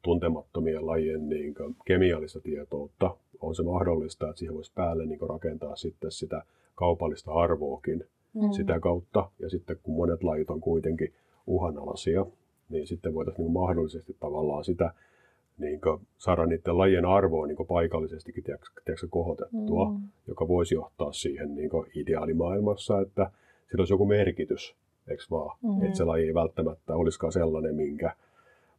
tuntemattomien lajien niin kemiallista tietoutta, on se mahdollista, että siihen voisi päälle niin rakentaa sitten sitä kaupallista arvoakin mm. sitä kautta. Ja sitten kun monet lajit on kuitenkin uhanalaisia, niin sitten voitaisiin niin mahdollisesti tavallaan sitä niin saada niiden lajien arvoa niin paikallisestikin tiedätkö, kohotettua, mm. joka voisi johtaa siihen niin ideaalimaailmassa, että sillä olisi joku merkitys, eikö vaan? Mm. Että se laji ei välttämättä olisikaan sellainen, minkä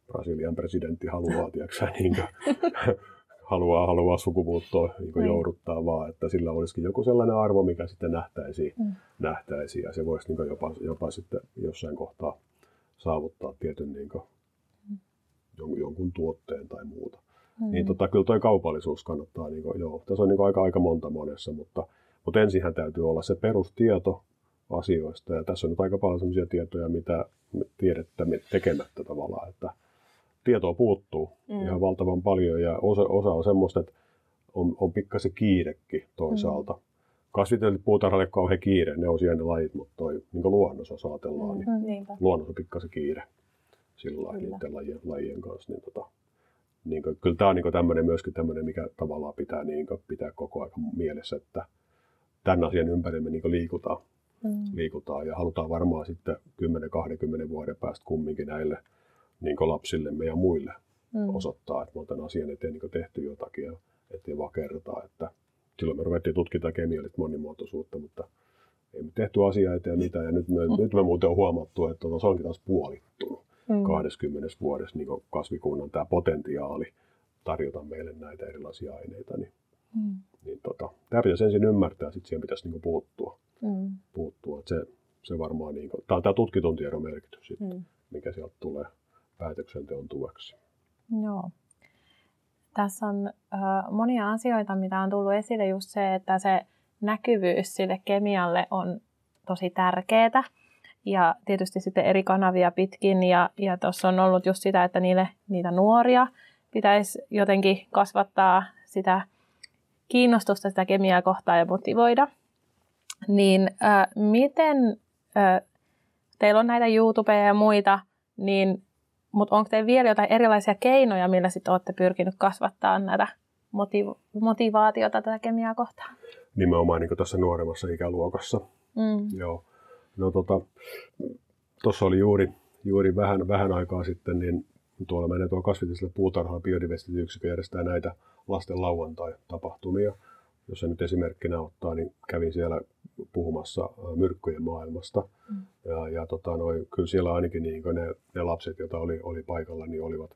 Brasilian presidentti haluaa, (laughs) tiedätkö, niin kuin, (laughs) haluaa, haluaa sukupuuttoa niin mm. jouduttaa, vaan että sillä olisikin joku sellainen arvo, mikä sitten nähtäisiin, mm. nähtäisiin ja se voisi niin jopa, jopa sitten jossain kohtaa saavuttaa tietyn niin kuin, jonkun tuotteen tai muuta. Mm. Niin tota, kyllä tuo kaupallisuus kannattaa, niin kuin, joo, tässä on niin kuin aika, aika monta monessa, mutta, mutta ensinhän täytyy olla se perustieto asioista. Ja tässä on nyt aika paljon sellaisia tietoja, mitä tiedettä tekemättä tavallaan, että tietoa puuttuu mm. ihan valtavan paljon ja osa, osa on semmoista, että on, on pikkasen kiirekin toisaalta. Mm. Kasvitellit puutarhalle kauhean kiire, ne on siellä ne lajit, mutta toi, niin luonnossa ajatellaan, niin mm, luonnossa on pikkasen kiire sillä niiden lajien, lajien kanssa. Niin tota, niin kuin, kyllä tämä on niin tämmöinen myöskin tämmöinen, mikä tavallaan pitää niin kuin, pitää koko ajan mielessä, että tämän asian ympärillä me niin liikutaan, mm. liikutaan ja halutaan varmaan sitten 10-20 vuoden päästä kumminkin näille niin lapsillemme ja muille mm. osoittaa, että me on tämän asian eteen niin tehty jotakin ja ettei vaan kertaa, että silloin me ruvettiin tutkimaan kemiallista monimuotoisuutta, mutta ei me tehty asiaa eteen mitään ja nyt me, mm. nyt me muuten on huomattu, että tota, se onkin taas puolittunut mm. 20 vuodessa niin kasvikunnan tämä potentiaali tarjota meille näitä erilaisia aineita, niin, mm. niin tota, tämä pitäisi ensin ymmärtää, sitten siihen pitäisi niin puuttua. Mm. puuttua. Että se, se varmaan, niin kuin, tämä on tämä tutkitun tiedon merkitys, sitten, mm. mikä sieltä tulee päätöksenteon tueksi. Joo. Tässä on äh, monia asioita, mitä on tullut esille, just se, että se näkyvyys sille kemialle on tosi tärkeää ja tietysti sitten eri kanavia pitkin. Ja, ja tuossa on ollut just sitä, että niille, niitä nuoria pitäisi jotenkin kasvattaa sitä kiinnostusta sitä kemiaa kohtaan ja motivoida. Niin äh, miten, äh, teillä on näitä YouTubeja ja muita, niin, mutta onko teillä vielä jotain erilaisia keinoja, millä sitten olette pyrkinyt kasvattaa näitä motiv- motivaatiota tätä kemiaa kohtaan? Nimenomaan niin tässä nuoremmassa ikäluokassa. Mm. Joo. No tota, tuossa oli juuri, juuri vähän, vähän aikaa sitten, niin tuolla menee tuolla kasvitisella puutarhaan biodiversiteetiyksikkö järjestää näitä lasten lauantai-tapahtumia. Jos se nyt esimerkkinä ottaa, niin kävin siellä puhumassa myrkkyjen maailmasta. Mm. Ja, ja tota, noi, kyllä siellä ainakin niin ne, ne lapset, joita oli, oli paikalla, niin olivat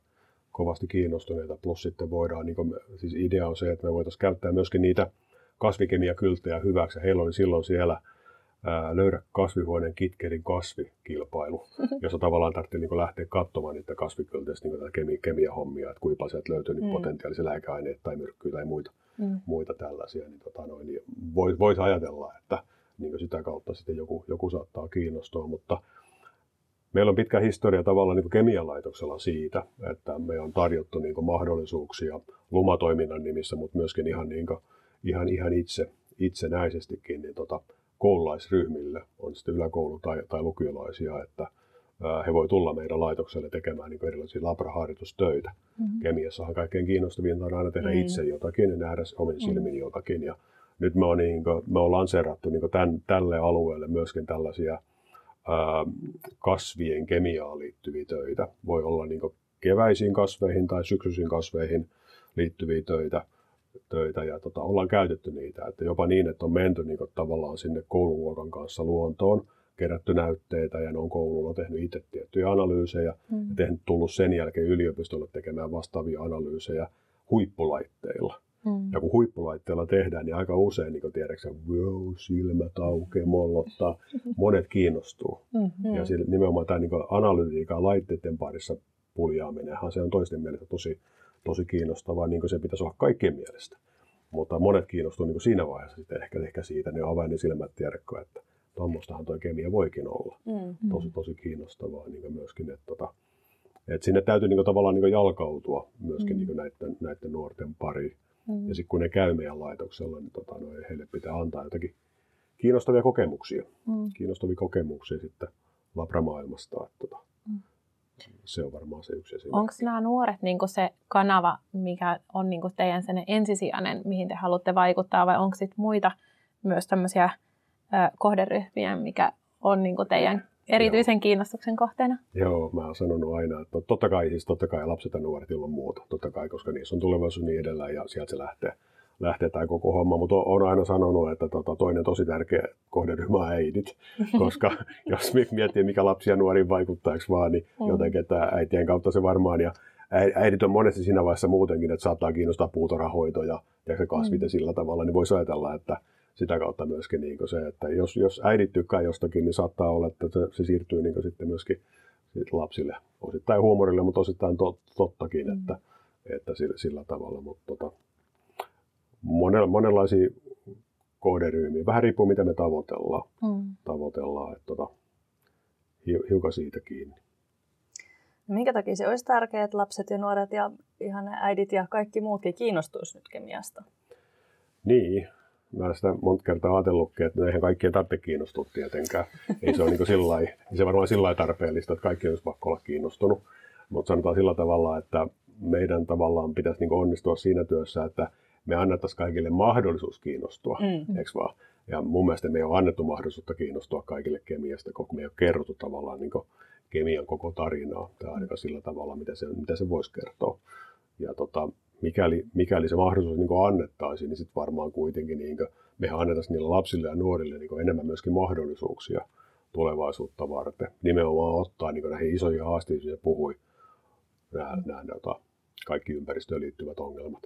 kovasti kiinnostuneita. Plus sitten voidaan, niin kuin, siis idea on se, että me voitaisiin käyttää myöskin niitä kasvikemiakylttejä hyväksi. Heillä oli silloin siellä ää, löydä kasvihuoneen kitkerin kasvikilpailu, (laughs) jossa tavallaan tarvitsee niin lähteä katsomaan niitä kasvikylteistä niin kemi, kemiahommia, että kuinka sieltä löytyy niin mm. potentiaalisia lääkeaineita tai myrkkyjä tai muita, mm. muita tällaisia. Niin, tota noin, niin voisi vois ajatella, että niin sitä kautta sitten joku, joku saattaa kiinnostua, mutta Meillä on pitkä historia tavallaan niin kemialaitoksella siitä, että me on tarjottu niin mahdollisuuksia lumatoiminnan nimissä, mutta myöskin ihan, niin kuin, ihan, ihan itse, itsenäisestikin niin tota, koululaisryhmille, on sitten yläkoulu- tai, tai lukiolaisia, että he voi tulla meidän laitokselle tekemään niin erilaisia labraharjoitustöitä. Mm-hmm. Kemiassahan kaikkein kiinnostavinta on aina tehdä mm-hmm. itse jotakin ja nähdä omin mm-hmm. silmin jotakin. Ja nyt me on, niin kuin, me on lanseerattu niin tämän, tälle alueelle myöskin tällaisia ää, kasvien kemiaan liittyviä töitä. Voi olla niin keväisiin kasveihin tai syksyisiin kasveihin liittyviä töitä, töitä ja tota, ollaan käytetty niitä. Että jopa niin, että on menty niin kuin, tavallaan sinne koululuokan kanssa luontoon, kerätty näytteitä ja ne on koululla tehnyt itse tiettyjä analyysejä mm. ja tehnyt, tullut sen jälkeen yliopistolle tekemään vastaavia analyysejä huippulaitteilla. Mm. Ja kun huippulaitteella tehdään, niin aika usein, niin tiedätkö, wow, silmät aukeaa, mollottaa, (laughs) monet kiinnostuu. Mm-hmm. Ja sillä, nimenomaan tämä niin analytiikan laitteiden parissa puljaaminenhan, se on toisten mielestä tosi, tosi kiinnostavaa, niin kuin se pitäisi olla kaikkien mielestä. Mutta monet kiinnostuu niin siinä vaiheessa sitten ehkä, ehkä siitä, ne avain silmät tiedätkö, että tuommoistahan tuo kemia voikin olla. Mm. Tosi, tosi kiinnostavaa niin myöskin, että, tota, että sinne täytyy niin tavallaan niin jalkautua myöskin mm. niin näiden, näiden nuorten pariin. Mm. Ja sitten kun ne käy meidän laitoksella, niin tota, no, heille pitää antaa jotakin kiinnostavia kokemuksia. Mm. Kiinnostavia kokemuksia sitten labramaailmasta. Että, tota, mm. Se on varmaan se yksi esimerkki. Onko nämä nuoret niin se kanava, mikä on niin teidän sen ensisijainen, mihin te haluatte vaikuttaa, vai onko sitten muita myös tämmöisiä kohderyhmiä, mikä on niin teidän erityisen Joo. kiinnostuksen kohteena? Joo, mä oon sanonut aina, että totta kai, siis totta kai lapset ja nuoret ilman muuta, totta kai, koska niissä on tulevaisuus niin edellä ja sieltä se lähtee, lähtee tämä koko homma, mutta on aina sanonut, että tota, toinen tosi tärkeä kohderyhmä on äidit, (laughs) koska jos miettii, mikä lapsia nuoriin vaikuttaa, vaan, niin mm. jotenkin tämä äitien kautta se varmaan, ja äidit on monesti siinä vaiheessa muutenkin, että saattaa kiinnostaa puutarhahoito ja, ja kasvit mm. sillä tavalla, niin voisi ajatella, että sitä kautta myöskin niin se, että jos, jos äidit tykkää jostakin, niin saattaa olla, että se, se siirtyy niin sitten myöskin lapsille. Osittain huumorille, mutta osittain tot, tottakin, mm. että, että sillä, sillä tavalla. Mutta tota, monella, monenlaisia kohderyhmiä. Vähän riippuu, mitä me tavoitellaan. Mm. tavoitellaan että tota, hiukan siitä kiinni. Minkä takia se olisi tärkeää, että lapset ja nuoret ja ihan äidit ja kaikki muutkin kiinnostuisi nyt kemiasta? Niin, mä sitä monta kertaa ajatellutkin, että eihän kaikkien tarvitse kiinnostua tietenkään. Ei se ole niin sillä ei se varmaan sillä tarpeellista, että kaikki olisi pakko olla kiinnostunut. Mutta sanotaan sillä tavalla, että meidän tavallaan pitäisi niin onnistua siinä työssä, että me annettaisiin kaikille mahdollisuus kiinnostua, mm. eikö vaan? Ja mun mielestä me ei ole annettu mahdollisuutta kiinnostua kaikille kemiasta, kun me ei ole kerrottu tavallaan niin kemian koko tarinaa, tai ainakaan sillä tavalla, mitä se, mitä se voisi kertoa. Ja tota, mikäli, mikäli se mahdollisuus niin annettaisiin, niin sitten varmaan kuitenkin niin kuin, mehän annettaisiin niille lapsille ja nuorille niin enemmän myöskin mahdollisuuksia tulevaisuutta varten. Nimenomaan ottaa niin näihin isoihin haasteisiin ja puhui nämä, nämä nämä kaikki ympäristöön liittyvät ongelmat.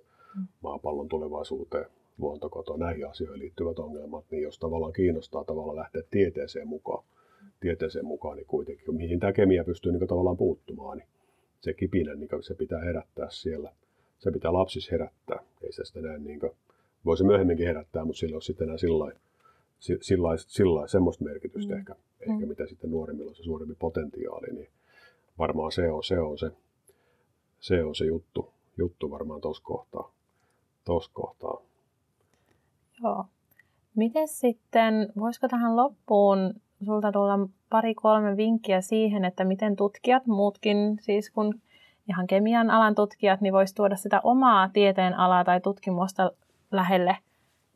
Maapallon tulevaisuuteen, luontokotoon, näihin asioihin liittyvät ongelmat, niin jos tavallaan kiinnostaa tavallaan lähteä tieteeseen mukaan, tieteeseen mukaan, niin kuitenkin, mihin tämä kemia pystyy niin tavallaan puuttumaan, niin se kipinä niin se pitää herättää siellä – se pitää lapsissa herättää. Ei se sitä näin niin kuin, voi se myöhemminkin herättää, mutta sillä on sitten enää sillä sillä sillä semmoista merkitystä mm. ehkä, ehkä mm. mitä sitten nuoremmilla on se suurempi potentiaali, niin varmaan se on se, on se, se, on se juttu, juttu varmaan tuossa kohtaa. Tos kohtaa. Joo. Miten sitten, voisiko tähän loppuun sulta tulla pari-kolme vinkkiä siihen, että miten tutkijat, muutkin siis kun ihan kemian alan tutkijat, niin voisi tuoda sitä omaa tieteen alaa tai tutkimusta lähelle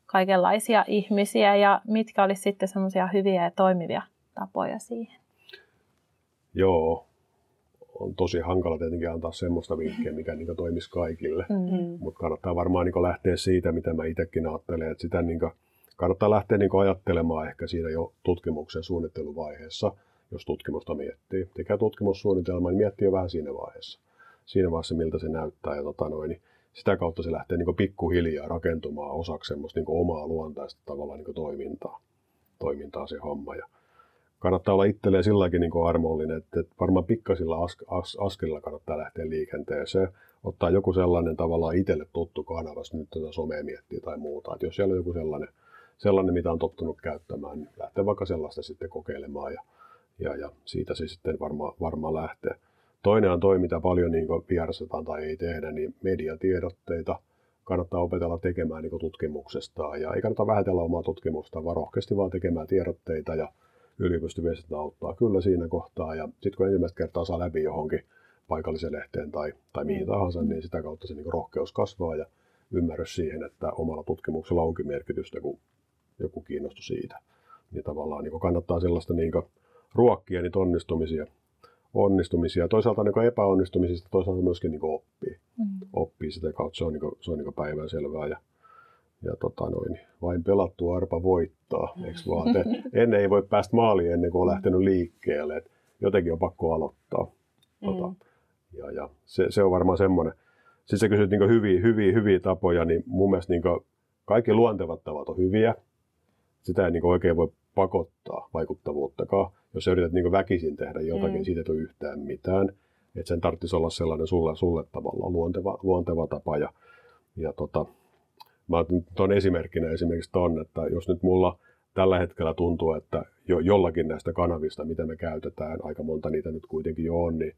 kaikenlaisia ihmisiä ja mitkä olisi sitten semmoisia hyviä ja toimivia tapoja siihen? Joo, on tosi hankala tietenkin antaa semmoista vinkkiä, mikä niin toimisi kaikille. Mm-hmm. Mutta kannattaa varmaan niin lähteä siitä, mitä mä itsekin ajattelen, että sitä niin kannattaa lähteä niin ajattelemaan ehkä siinä jo tutkimuksen suunnitteluvaiheessa, jos tutkimusta miettii. Tekee tutkimussuunnitelma, niin miettii jo vähän siinä vaiheessa siinä vaiheessa, miltä se näyttää. Ja tota noin, niin sitä kautta se lähtee niin pikkuhiljaa rakentumaan osaksi semmoista niin omaa luontaista tavallaan niin toimintaa, toimintaa se homma. Ja kannattaa olla itselleen silläkin niin armollinen, että, varmaan pikkasilla as, as, askelilla kannattaa lähteä liikenteeseen. Ottaa joku sellainen tavallaan itselle tuttu kanava, jos nyt tätä somea miettii tai muuta. Että jos siellä on joku sellainen, sellainen, mitä on tottunut käyttämään, niin lähtee vaikka sellaista sitten kokeilemaan ja, ja, ja siitä se sitten varmaan varma lähtee. Toinen on toi, mitä paljon niin vierastetaan tai ei tehdä, niin mediatiedotteita kannattaa opetella tekemään niin tutkimuksesta. Ja ei kannata vähätellä omaa tutkimusta, vaan rohkeasti vaan tekemään tiedotteita ja yliopistoviestintä auttaa kyllä siinä kohtaa. Ja sitten kun ensimmäistä kertaa saa läpi johonkin paikalliseen lehteen tai, tai mihin mm. tahansa, niin sitä kautta se niin rohkeus kasvaa ja ymmärrys siihen, että omalla tutkimuksella onkin merkitystä, kun joku kiinnostuu siitä. Niin tavallaan niin kannattaa sellaista niin ruokkia niitä onnistumisia onnistumisia. Toisaalta niin epäonnistumisista toisaalta myöskin niin oppii. Mm. Oppii sitä kautta, se on, niin kuin, se on niin päivänselvää. Ja, ja tota noin, vain pelattu arpa voittaa, eikö vaan? Te, ennen ei voi päästä maaliin ennen kuin on lähtenyt liikkeelle. Et jotenkin on pakko aloittaa. Tota, mm. ja, ja se, se, on varmaan semmoinen. Sitten sä kysyt niin hyviä, hyviä, hyviä tapoja, niin mun mielestä niin kaikki luontevat tavat on hyviä. Sitä ei niin oikein voi pakottaa vaikuttavuuttakaan. Jos sä yrität niin väkisin tehdä jotakin, mm. siitä ei tule yhtään mitään. Et sen tarvitsisi olla sellainen sulle, sulle tavallaan luonteva, luonteva tapa. Ja, ja tota, mä tuon esimerkkinä esimerkiksi ton, että jos nyt mulla tällä hetkellä tuntuu, että jo, jollakin näistä kanavista, mitä me käytetään, aika monta niitä nyt kuitenkin jo on, niin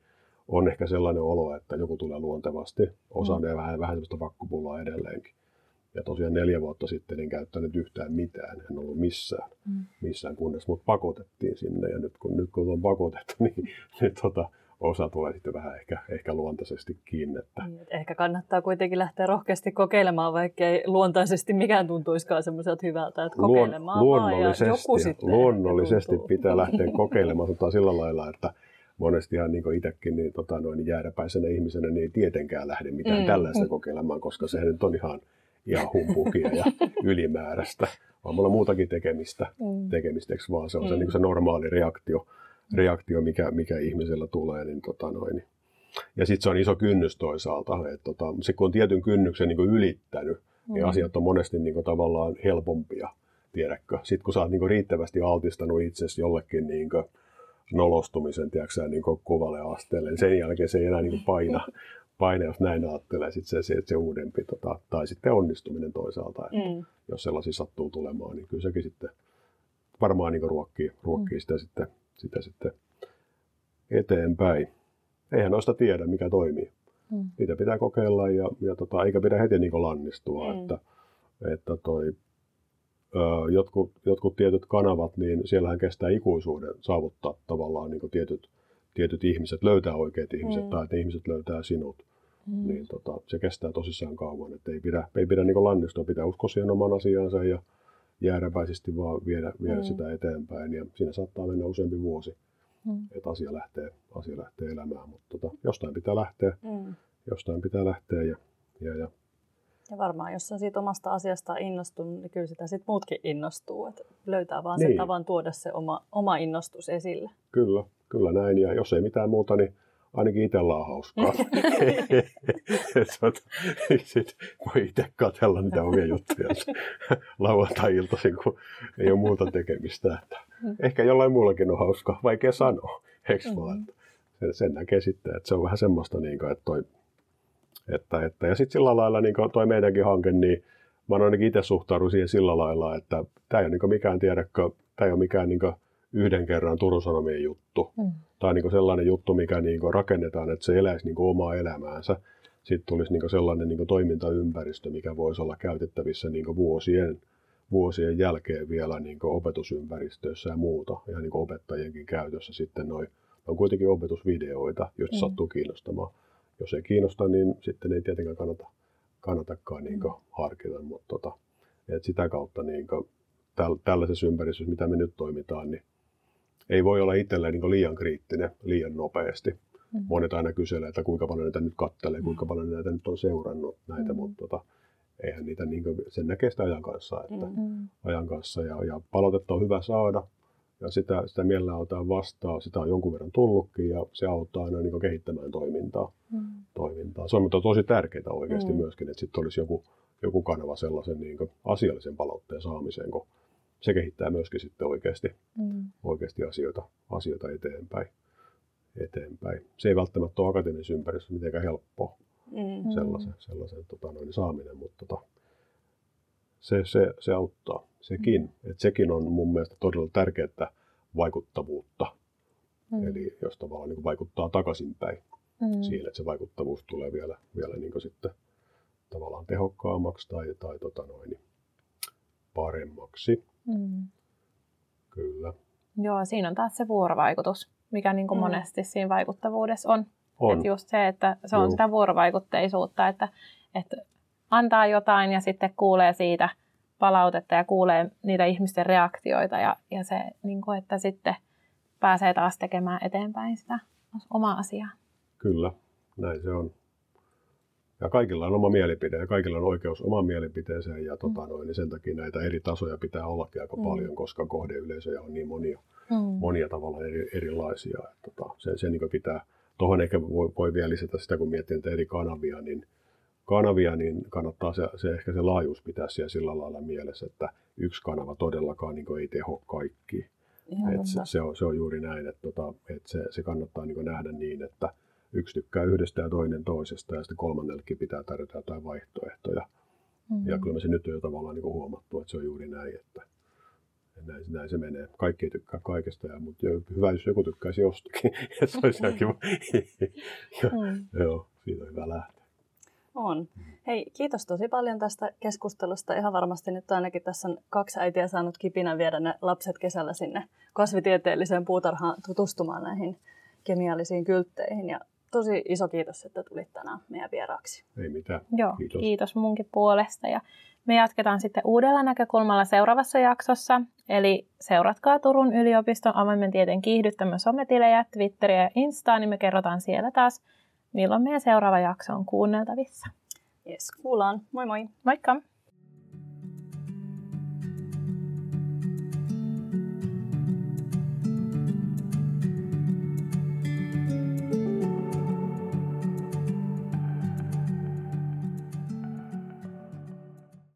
on ehkä sellainen olo, että joku tulee luontevasti. Osa mm. vähän, vähän sellaista vakkupullaa edelleenkin. Ja tosiaan neljä vuotta sitten en käyttänyt yhtään mitään, en ollut missään, mm. missään kunnes mut pakotettiin sinne. Ja nyt kun, nyt kun on pakotettu, (laughs) niin, niin tota, osa tulee sitten vähän ehkä, ehkä luontaisesti kiinni. Että... Niin, ehkä kannattaa kuitenkin lähteä rohkeasti kokeilemaan, vaikka ei luontaisesti mikään tuntuisikaan semmoiselta hyvältä, että kokeilemaan Luon, luonnollisesti, ja joku sitten Luonnollisesti pitää lähteä kokeilemaan tota sillä lailla, että monestihan niin itsekin niin, tota, noin jääräpäisenä ihmisenä niin ei tietenkään lähde mitään mm. tällaista kokeilemaan, koska se nyt on ihan ihan humpukia ja ylimääräistä, vaan mulla on muutakin tekemistä, mm. tekemistä vaan se on se, mm. niin se normaali reaktio, reaktio mikä, mikä ihmisellä tulee. Niin, tota noin. Ja sitten se on iso kynnys toisaalta, että tota, se kun on tietyn kynnyksen niin ylittänyt, niin mm. niin asiat on monesti niin kuin, tavallaan helpompia, tiedätkö. Sitten kun sä oot niin kuin, riittävästi altistanut itsesi jollekin niin kuin, nolostumisen tiedätkö, niin kuvalle asteelle, niin sen jälkeen se ei enää niin kuin, paina, (laughs) paine, jos näin ajattelee, sit se, se, se uudempi, tota, tai sitten onnistuminen toisaalta, että mm. jos sellaisia sattuu tulemaan, niin kyllä sekin sitten varmaan niin ruokkii, ruokkii mm. sitä, sitten, sitä sitten eteenpäin. Eihän noista tiedä, mikä toimii. Mm. Niitä pitää kokeilla ja, ja tota, eikä pidä heti niin lannistua, mm. että, että toi, ö, jotkut, jotkut tietyt kanavat, niin siellähän kestää ikuisuuden saavuttaa tavallaan niin tietyt, tietyt ihmiset, löytää oikeat ihmiset mm. tai että ihmiset löytää sinut. Mm. Niin tota, se kestää tosissaan kauan, että ei pidä, ei pidä niin lannistua, pitää uskoa siihen oman asiansa ja jääräpäisesti vaan viedä, viedä mm. sitä eteenpäin. Ja siinä saattaa mennä useampi vuosi, mm. että asia lähtee, asia lähtee elämään, mutta tota, jostain pitää lähteä, mm. jostain pitää lähteä ja, ja, ja ja varmaan, jos on siitä omasta asiasta innostunut, niin kyllä sitä sitten muutkin innostuu. Että löytää vaan niin. sen tavan tuoda se oma, oma innostus esille. Kyllä, kyllä näin. Ja jos ei mitään muuta, niin ainakin itsellä on hauskaa. (laughs) Sitten voi itse katsella niitä omia juttuja (laughs) lauantai-iltaisin, kun ei ole muuta tekemistä. Että ehkä jollain muullakin on hauskaa, vaikea sanoa. Eikö mm-hmm. vaan? Sen, sen näkee sitten, että se on vähän semmoista, niin kuin, että, toi, että, että ja sitten sillä lailla niin kuin toi meidänkin hanke, niin mä ainakin itse suhtaudun siihen sillä lailla, että tämä ei ole niin mikään tiedäkö, tämä ei ole mikään niin yhden kerran Turun Sanomien juttu. Mm. Tai niin sellainen juttu, mikä niin rakennetaan, että se eläisi niin omaa elämäänsä. Sitten tulisi niin sellainen niin toimintaympäristö, mikä voisi olla käytettävissä niin vuosien, vuosien jälkeen vielä niin opetusympäristöissä ja muuta, ja niin opettajienkin käytössä sitten noin on kuitenkin opetusvideoita, joista mm. sattuu kiinnostamaan. Jos ei kiinnosta, niin sitten ei tietenkään kannata, kannatakaan niin mm. harkita, mutta tota, et sitä kautta niin täl, tällaisessa ympäristössä, mitä me nyt toimitaan, niin ei voi olla itselleen niin liian kriittinen liian nopeasti. Mm. Monet aina kyselee, että kuinka paljon näitä nyt kattelee, kuinka paljon näitä nyt on seurannut näitä, mm. mutta tota, eihän niitä, niin kuin, sen näkee sitä ajan kanssa, että mm. ajan kanssa ja, ja palautetta on hyvä saada ja sitä, sitä mielellään otetaan vastaan, sitä on jonkun verran tullutkin ja se auttaa aina niin kehittämään toimintaa. Mm. toimintaa. Se on mutta tosi tärkeää oikeasti mm. myöskin, että sitten olisi joku, joku kanava sellaisen niin asiallisen palautteen saamiseen, kun se kehittää myöskin sitten oikeasti, mm. oikeasti asioita, asioita eteenpäin, eteenpäin. Se ei välttämättä ole akateemisessa ympäristössä mitenkään helppoa mm. sellaisen, sellaisen tota noin, saaminen, mutta tota, se, se, se auttaa sekin. Mm. Et sekin on mun mielestä todella tärkeää vaikuttavuutta. Mm. Eli jos tavallaan niin vaikuttaa takaisinpäin mm. siihen, että se vaikuttavuus tulee vielä, vielä niin sitten tavallaan tehokkaammaksi tai, tai tota noin, paremmaksi. Mm. Kyllä. Joo, siinä on taas se vuorovaikutus, mikä niin kuin mm. monesti siinä vaikuttavuudessa on. on. Että just se, että se on Joo. sitä vuorovaikutteisuutta, että, että antaa jotain ja sitten kuulee siitä palautetta ja kuulee niitä ihmisten reaktioita ja, ja se, niin kuin, että sitten pääsee taas tekemään eteenpäin sitä omaa asiaa. Kyllä, näin se on. Ja kaikilla on oma mielipide ja kaikilla on oikeus omaan mielipiteeseen ja tota, noin, niin sen takia näitä eri tasoja pitää ollakin aika mm. paljon, koska kohdeyleisöjä on niin monia, mm. monia tavalla eri, erilaisia. Tota, se, se niin pitää, tuohon ehkä voi, voi vielä lisätä sitä, kun miettii näitä eri kanavia, niin kanavia, niin kannattaa se, se ehkä se laajuus pitää siellä sillä lailla mielessä, että yksi kanava todellakaan niin ei teho kaikki. Et se, se, on, se on juuri näin, että, tota, että se, se kannattaa niin nähdä niin, että yksi tykkää yhdestä ja toinen toisesta ja sitten kolmannellekin pitää tarjota jotain vaihtoehtoja. Mm-hmm. Ja kyllä me se nyt on jo tavallaan niin huomattu, että se on juuri näin, että näin, näin se menee. Kaikki ei tykkää kaikesta, ja, mutta hyvä, jos joku tykkäisi jostakin. (laughs) se olisi mm. kiva. (laughs) ja, mm. Joo, siitä on hyvä lähteä. On. Hei, kiitos tosi paljon tästä keskustelusta. Ihan varmasti nyt ainakin tässä on kaksi äitiä saanut kipinä viedä ne lapset kesällä sinne kasvitieteelliseen puutarhaan tutustumaan näihin kemiallisiin kyltteihin. Ja tosi iso kiitos, että tulit tänään meidän vieraaksi. Ei mitään. Joo, kiitos, kiitos munkin puolesta. Ja me jatketaan sitten uudella näkökulmalla seuraavassa jaksossa. Eli seuratkaa Turun yliopiston avoimen tieteen kiihdyttämä sometilejä, Twitteriä ja Instaa, niin me kerrotaan siellä taas, milloin meidän seuraava jakso on kuunneltavissa. Yes, kuullaan. Moi moi. Moikka!